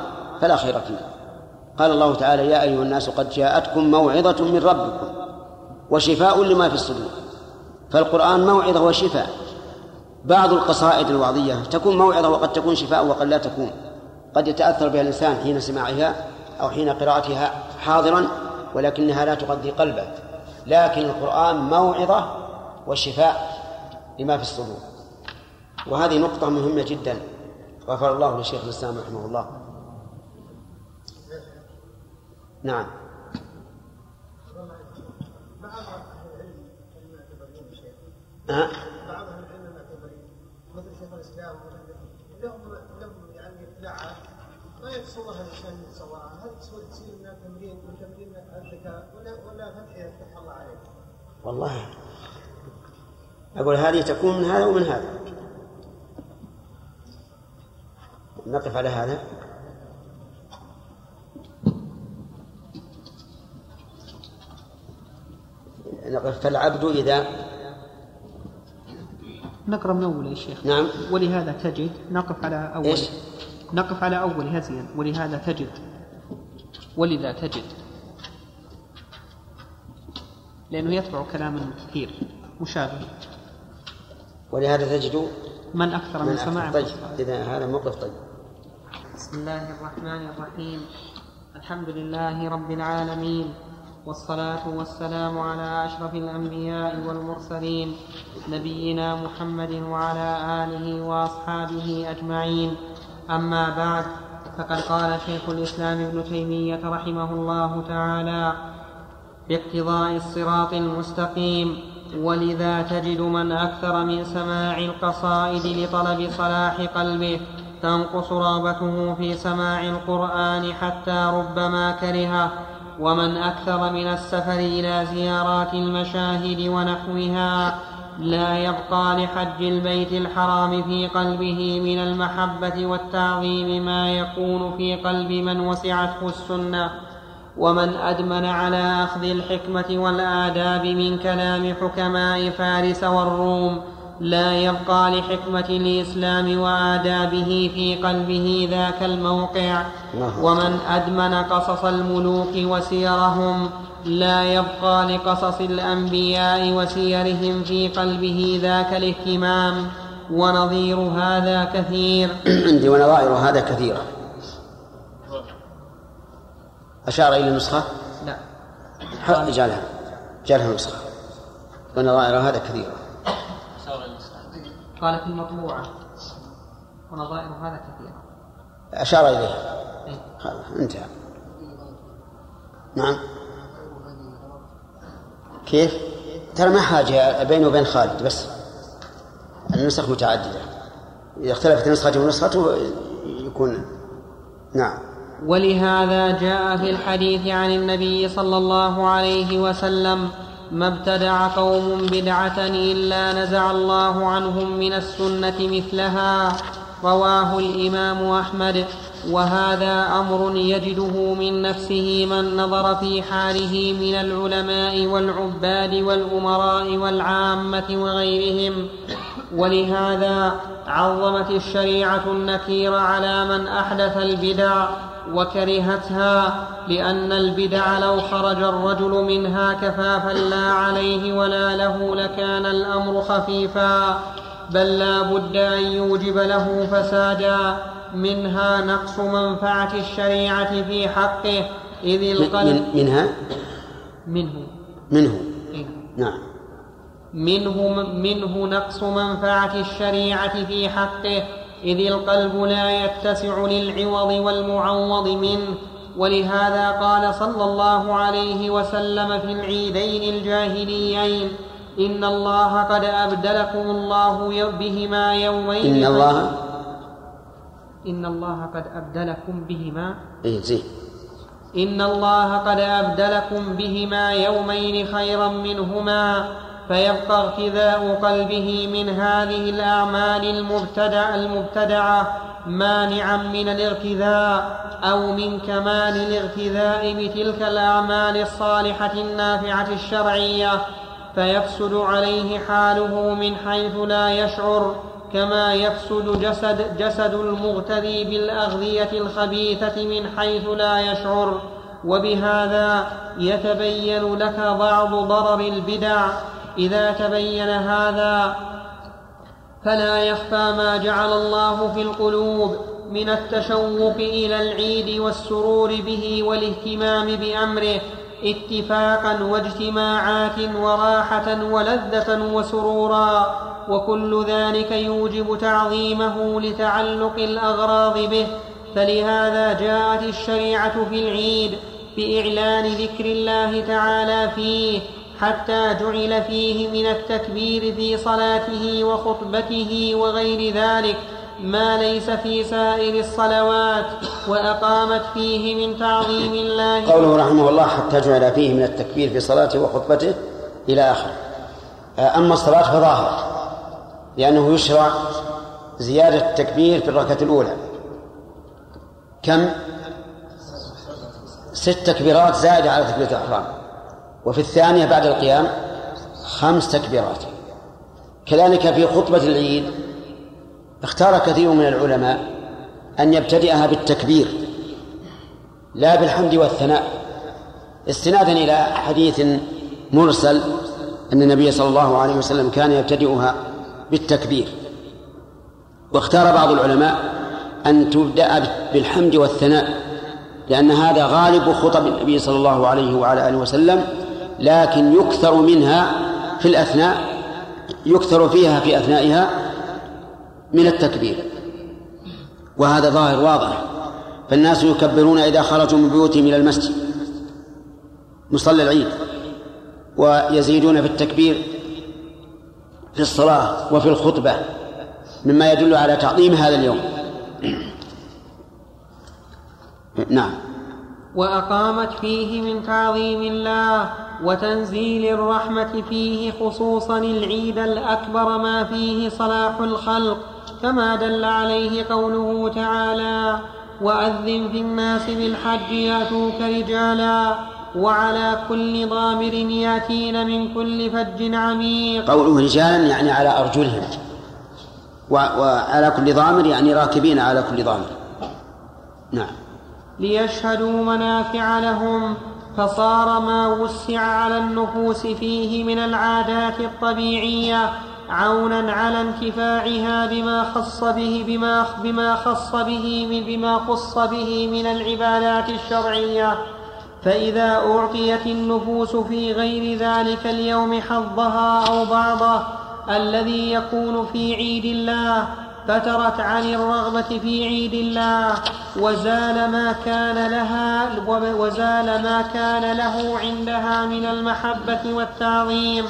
فلا خير فيه. قال الله تعالى يا أيها الناس قد جاءتكم موعظة من ربكم وشفاء لما في الصدور. فالقرآن موعظة وشفاء. بعض القصائد الوعظية تكون موعظة وقد تكون شفاء وقد لا تكون. قد يتأثر بها الإنسان حين سماعها أو حين قراءتها حاضرا ولكنها لا تغذي قلبه لكن القرآن موعظة وشفاء لما في الصدور. وهذه نقطة مهمة جدا غفر الله لشيخ الإسلام رحمه الله. نعم. أه؟ لهم لهم يعني ما من تمرين الذكاء ولا ولا فتح يفتح الله عليه؟ والله. أقول هذه تكون من هذا ومن هذا. نقف على هذا. نقف. فالعبد إذا نقرأ من أول يا شيخ؟ نعم. ولهذا تجد نقف على أول. إيش؟ نقف على أول هزيا ولهذا تجد. ولذا تجد. لأنه يتبع كلاما كثير مشابه. ولهذا تجد من أكثر من, من سماع طيب. إذا هذا موقف طيب. بسم الله الرحمن الرحيم. الحمد لله رب العالمين والصلاة والسلام على أشرف الأنبياء والمرسلين نبينا محمد وعلى آله وأصحابه أجمعين. أما بعد فقد قال شيخ الإسلام ابن تيمية رحمه الله تعالى باقتضاء الصراط المستقيم ولذا تجد من أكثر من سماع القصائد لطلب صلاح قلبه تنقص رغبته في سماع القرآن حتى ربما كرهه ومن أكثر من السفر إلى زيارات المشاهد ونحوها لا يبقى لحج البيت الحرام في قلبه من المحبة والتعظيم ما يكون في قلب من وسعته السنة. ومن أدمن على أخذ الحكمة والآداب من كلام حكماء فارس والروم لا يبقى لحكمة الإسلام وآدابه في قلبه ذاك الموقع. ومن أدمن قصص الملوك وسيرهم لا يبقى لقصص الأنبياء وسيرهم في قلبه ذاك الاهتمام. ونظير هذا كثير. عندي ونظائر هذا كثيرة. أشار إلى النسخة؟ لا. جعلها. جعلها نسخة. ونظائر هذا كثيرة قال في المطبوعة. ونظائر هذا كثيرة أشار إليها. إيه. انتهى. نعم. كيف؟ ترى ما حاجة بينه وبين خالد بس. النسخ متعددة. إذا اختلفت نسخته ونسخته يكون نعم. ولهذا جاء في الحديث عن النبي صلى الله عليه وسلم ما ابتدع قوم بدعة إلا نزع الله عنهم من السنة مثلها رواه الإمام أحمد. وهذا أمر يجده من نفسه من نظر في حاله من العلماء والعباد والأمراء والعامة وغيرهم. ولهذا عظمت الشريعة النكير على من أحدث البدع وكرهتها لأن البدع لو خرج الرجل منها كفافا لا عليه ولا له لكان الأمر خفيفا بل لا بد أن يوجب له فسادا. منها نقص منفعة الشريعة في حقه إذ من القلب من- منها؟ منه. منه. إيه. نعم. منه منه نقص منفعة الشريعة في حقه إذ القلب لا يتسع للعوض والمعوض منه ولهذا قال صلى الله عليه وسلم في العيدين الجاهليين إن الله قد أبدلكم الله بهما يومين إن الله إن الله قد أبدلكم بهما إيه زين. إن الله قد أبدلكم بهما يومين خيرا منهما. فيبقى ارتداء قلبه من هذه الأعمال المبتدع المبتدعة مانعا من الارتداء أو من كمال الارتداء بتلك الأعمال الصالحة النافعة الشرعية. فيفسد عليه حاله من حيث لا يشعر كما يفسد جسد جسد المغتدي بالأغذية الخبيثة من حيث لا يشعر. وبهذا يتبين لك بعض ضرر البدع إذا تبين هذا فلا يخفى ما جعل الله في القلوب من التشوق إلى العيد والسرور به والاهتمام بأمره اتفاقا واجتماعات وراحة ولذة وسرورا وكل ذلك يوجب تعظيمه لتعلق الأغراض به. فلهذا جاءت الشريعة في العيد بإعلان ذكر الله تعالى فيه حتى جعل فيه من التكبير في صلاته وخطبته وغير ذلك ما ليس في سائر الصلوات وأقامت فيه من تعظيم الله. قوله رحمه الله حتى جعل فيه من التكبير في صلاته وخطبته إلى آخره. أما الصلاة فظاهرة لأنه يشرع زيادة التكبير في الركعة الأولى. كم؟ ست تكبيرات زائدة على تكبيرة الإحرام. وفي الثانية بعد القيام خمس تكبيرات. كذلك في خطبة العيد اختار كثير من العلماء أن يبتدئها بالتكبير لا بالحمد والثناء استنادا إلى حديث مرسل أن النبي صلى الله عليه وسلم كان يبتدئها بالتكبير. واختار بعض العلماء أن تبدأ بالحمد والثناء لأن هذا غالب خطب النبي صلى الله عليه وعلى آله وسلم لكن يكثر منها في الأثناء يكثر فيها في أثنائها من التكبير. وهذا ظاهر واضح. فالناس يكبرون إذا خرجوا من بيوتهم إلى المسجد مصلى العيد ويزيدون في التكبير في الصلاة وفي الخطبة مما يدل على تعظيم هذا اليوم. نعم. وأقامت فيه من تعظيم الله وتنزيل الرحمة فيه خصوصا العيد الأكبر ما فيه صلاح الخلق كما دل عليه قوله تعالى وأذن في الناس بالحج يأتوك رجالا وعلى كل ضامر يأتين من كل فج عميق. قوله رجالا يعني على أرجلهم وعلى كل ضامر يعني راكبين على كل ضامر. نعم. ليشهدوا منافع لهم فصار ما وسع على النفوس فيه من العادات الطبيعية عونا على انتفاعها بما خص به بما بما خص به من بما خص به من العبادات الشرعية. فإذا أعطيت النفوس في غير ذلك اليوم حظها أو بعضه الذي يكون في عيد الله فترت عن الرغبة في عيد الله وزال ما كان لها وزال ما كان له عندها من المحبة والتعظيم.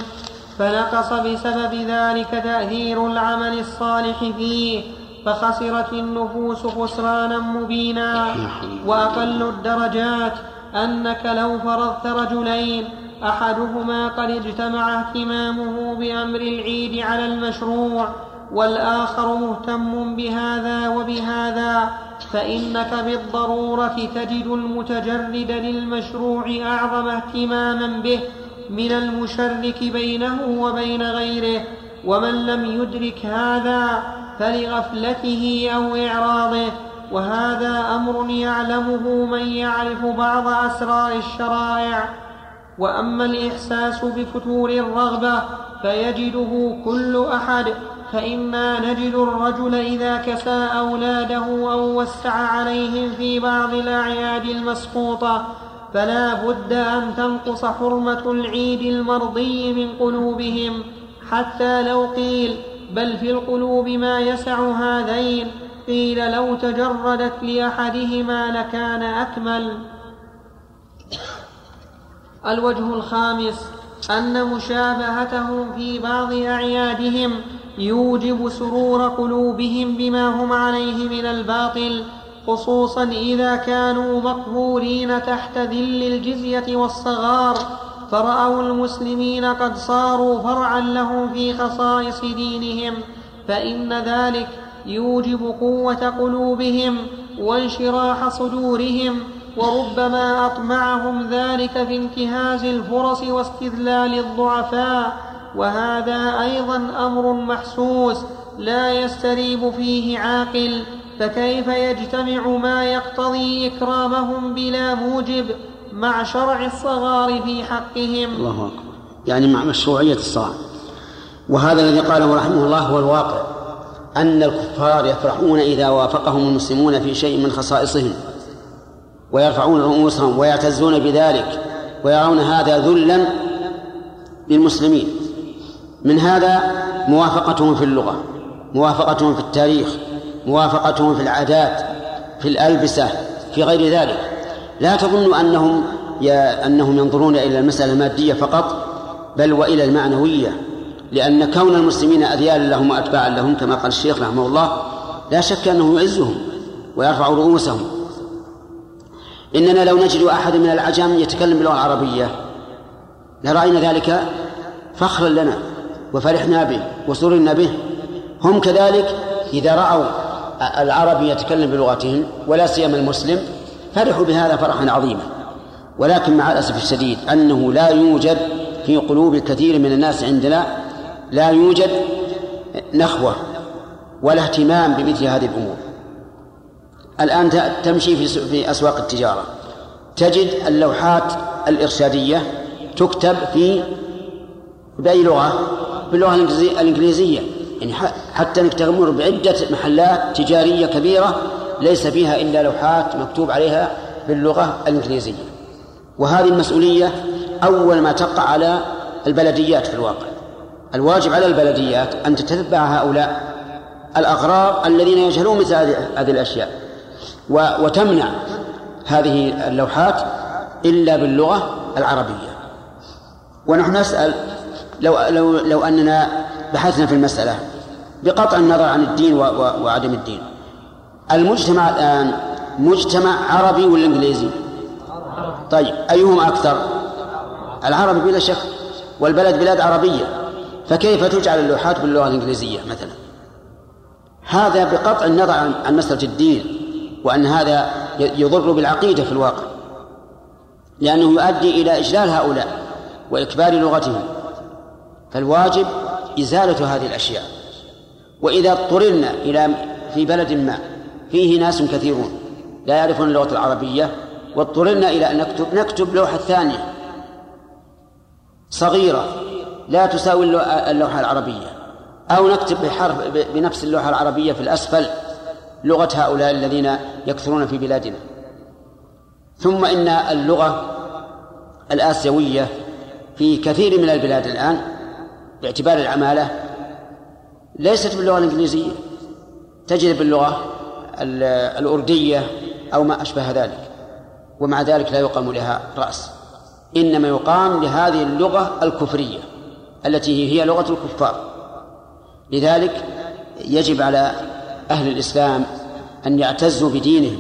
فنقص بسبب ذلك تأثير العمل الصالح فيه فخسرت النفوس خسرانا مبينا. وأقل الدرجات أنك لو فرضت رجلين أحدهما قد اجتمع اهتمامه بأمر العيد على المشروع. والآخر مهتم بهذا وبهذا فإنك بالضرورة تجد المتجرد للمشروع أعظم اهتماما به من المشرك بينه وبين غيره ومن لم يدرك هذا فلغفلته أو إعراضه وهذا أمر يعلمه من يعرف بعض أسرار الشرائع. وأما الإحساس بفتور الرغبة فيجده كل أحد فانا نجد الرجل إذا كسى أولاده أو وسع عليهم في بعض الأعياد المسقوطة فلا بد أن تنقص حرمة العيد المرضي من قلوبهم. حتى لو قيل بل في القلوب ما يسع هذين قيل لو تجردت لأحدهما لكان أكمل. الوجه الخامس أن مشابهتهم في بعض أعيادهم يوجب سرور قلوبهم بما هم عليه من الباطل خصوصا إذا كانوا مقهورين تحت ذل الجزية والصغار فرأوا المسلمين قد صاروا فرعا لهم في خصائص دينهم فإن ذلك يوجب قوة قلوبهم وانشراح صدورهم وربما أطمعهم ذلك في انتهاز الفرص واستذلال الضعفاء. وهذا أيضا أمر محسوس لا يستريب فيه عاقل فكيف يجتمع ما يقتضي إكرامهم بلا موجب مع شرع الصغار في حقهم؟ الله أكبر. يعني مع مشروعية الصغار. وهذا الذي قاله رحمه الله هو الواقع أن الكفار يفرحون إذا وافقهم المسلمون في شيء من خصائصهم ويرفعون رؤوسهم ويعتزون بذلك ويرون هذا ذلا للمسلمين من هذا موافقتهم في اللغة موافقتهم في التاريخ موافقتهم في العادات في الألبسة في غير ذلك. لا تظنوا أنهم أنهم ينظرون إلى المسألة المادية فقط بل وإلى المعنوية لأن كون المسلمين أذيالا لهم وأتباعا لهم كما قال الشيخ رحمه الله لا شك أنه يعزهم ويرفع رؤوسهم. إننا لو نجد أحد من العجم يتكلم باللغة العربية لرأينا ذلك فخرا لنا. وفرحنا به وسررنا به. هم كذلك إذا رأوا العربي يتكلم بلغتهم ولا سيما المسلم فرحوا بهذا فرحا عظيما. ولكن مع الأسف الشديد أنه لا يوجد في قلوب الكثير من الناس عندنا لا يوجد نخوة ولا اهتمام بمثل هذه الأمور. الآن تمشي في في أسواق التجارة. تجد اللوحات الإرشادية تكتب في بأي لغة؟ باللغة الإنجليزية يعني حتى أنك تمر بعدة محلات تجارية كبيرة ليس فيها إلا لوحات مكتوب عليها باللغة الإنجليزية. وهذه المسؤولية أول ما تقع على البلديات في الواقع. الواجب على البلديات أن تتبع هؤلاء الأغرار الذين يجهلون مثل هذه الأشياء. وتمنع هذه اللوحات إلا باللغة العربية. ونحن نسأل لو لو لو أننا بحثنا في المسألة بقطع النظر عن الدين وعدم الدين. المجتمع الآن مجتمع عربي ولا إنجليزي؟ طيب أيهما أكثر؟ العربي بلا شك والبلد بلاد عربية. فكيف تجعل اللوحات باللغة الإنجليزية مثلا؟ هذا بقطع النظر عن مسألة الدين وأن هذا يضر بالعقيدة في الواقع. لأنه يؤدي إلى إجلال هؤلاء وإكبار لغتهم. فالواجب إزالة هذه الأشياء. وإذا اضطررنا إلى في بلد ما فيه ناس كثيرون لا يعرفون اللغة العربية واضطررنا إلى أن نكتب نكتب لوحة ثانية صغيرة لا تساوي اللوحة العربية أو نكتب بحرف بنفس اللوحة العربية في الأسفل لغة هؤلاء الذين يكثرون في بلادنا. ثم إن اللغة الآسيوية في كثير من البلاد الآن باعتبار العمالة ليست باللغة الإنجليزية تجد باللغة الأردية أو ما أشبه ذلك ومع ذلك لا يقام لها رأس إنما يقام لهذه اللغة الكفرية التي هي لغة الكفار. لذلك يجب على أهل الإسلام أن يعتزوا بدينهم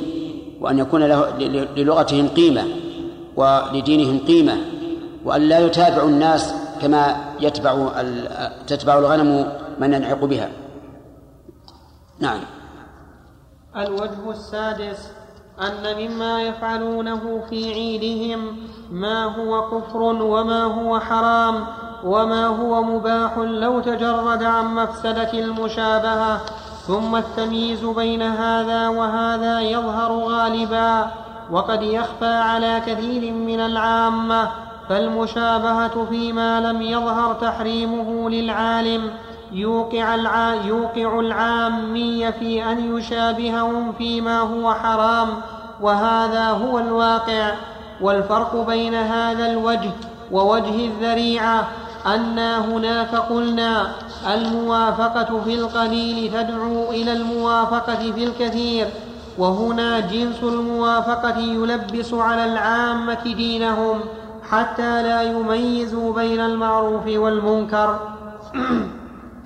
وأن يكون له للغتهم قيمة ولدينهم قيمة وأن لا يتابعوا الناس كما يتبع تتبع الغنم من ينعق بها. نعم. الوجه السادس أن مما يفعلونه في عيدهم ما هو كفر وما هو حرام وما هو مباح لو تجرد عن مفسدة المشابهة ثم التمييز بين هذا وهذا يظهر غالبا وقد يخفى على كثير من العامة. فالمشابهة فيما لم يظهر تحريمه للعالم يوقع. يوقع العامي في أن يشابههم فيما هو حرام وهذا هو الواقع والفرق بين هذا الوجه ووجه الذريعة أنا هناك قلنا الموافقة في القليل تدعو إلى الموافقة في الكثير وهنا جنس الموافقة يلبس على العامة دينهم حتى لا يميزوا بين المعروف والمنكر.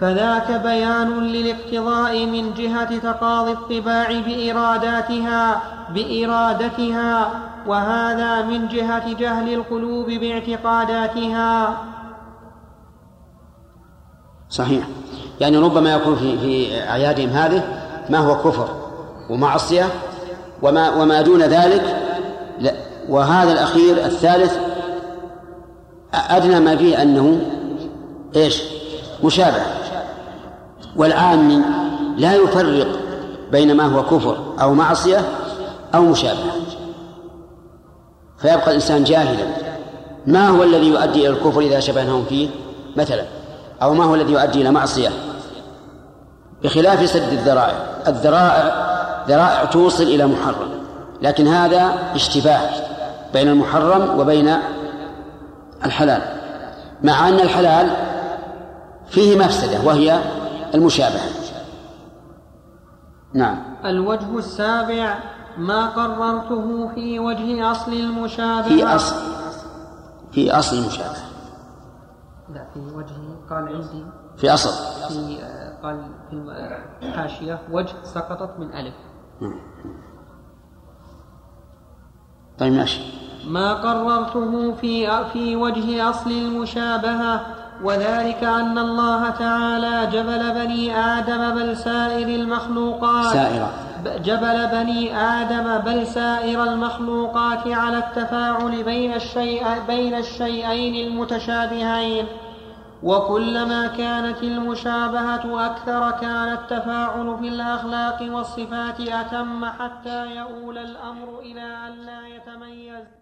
فذاك بيان للاقتضاء من جهة تقاضي الطباع بإراداتها بإرادتها وهذا من جهة جهل القلوب باعتقاداتها. صحيح. يعني ربما يكون في في أعيادهم هذه ما هو كفر ومعصية وما وما دون ذلك لا. وهذا الأخير الثالث أدنى ما فيه أنه إيش؟ مشابه. والعامي لا يفرق بين ما هو كفر أو معصية أو مشابه. فيبقى الإنسان جاهلا. ما هو الذي يؤدي إلى الكفر إذا شبهناهم فيه؟ مثلا أو ما هو الذي يؤدي إلى معصية؟ بخلاف سد الذرائع. الذرائع ذرائع توصل إلى محرم. لكن هذا اشتباه بين المحرم وبين الحلال مع أن الحلال فيه مفسدة وهي المشابهة. نعم. الوجه السابع ما قررته في وجه أصل المشابهة. في أصل في أصل المشابهة. لا في وجه قال عندي. في أصل. في قال في الحاشية وجه سقطت من ألف. طيب ماشي. ما قررته في في وجه أصل المشابهة وذلك أن الله تعالى جبل بني آدم بل سائر المخلوقات. سائرة. جبل بني آدم بل سائر المخلوقات على التفاعل بين الشيء بين الشيئين المتشابهين. وكلما كانت المشابهة أكثر كان التفاعل في الأخلاق والصفات أتم حتى يؤول الأمر إلى أن لا يتميز.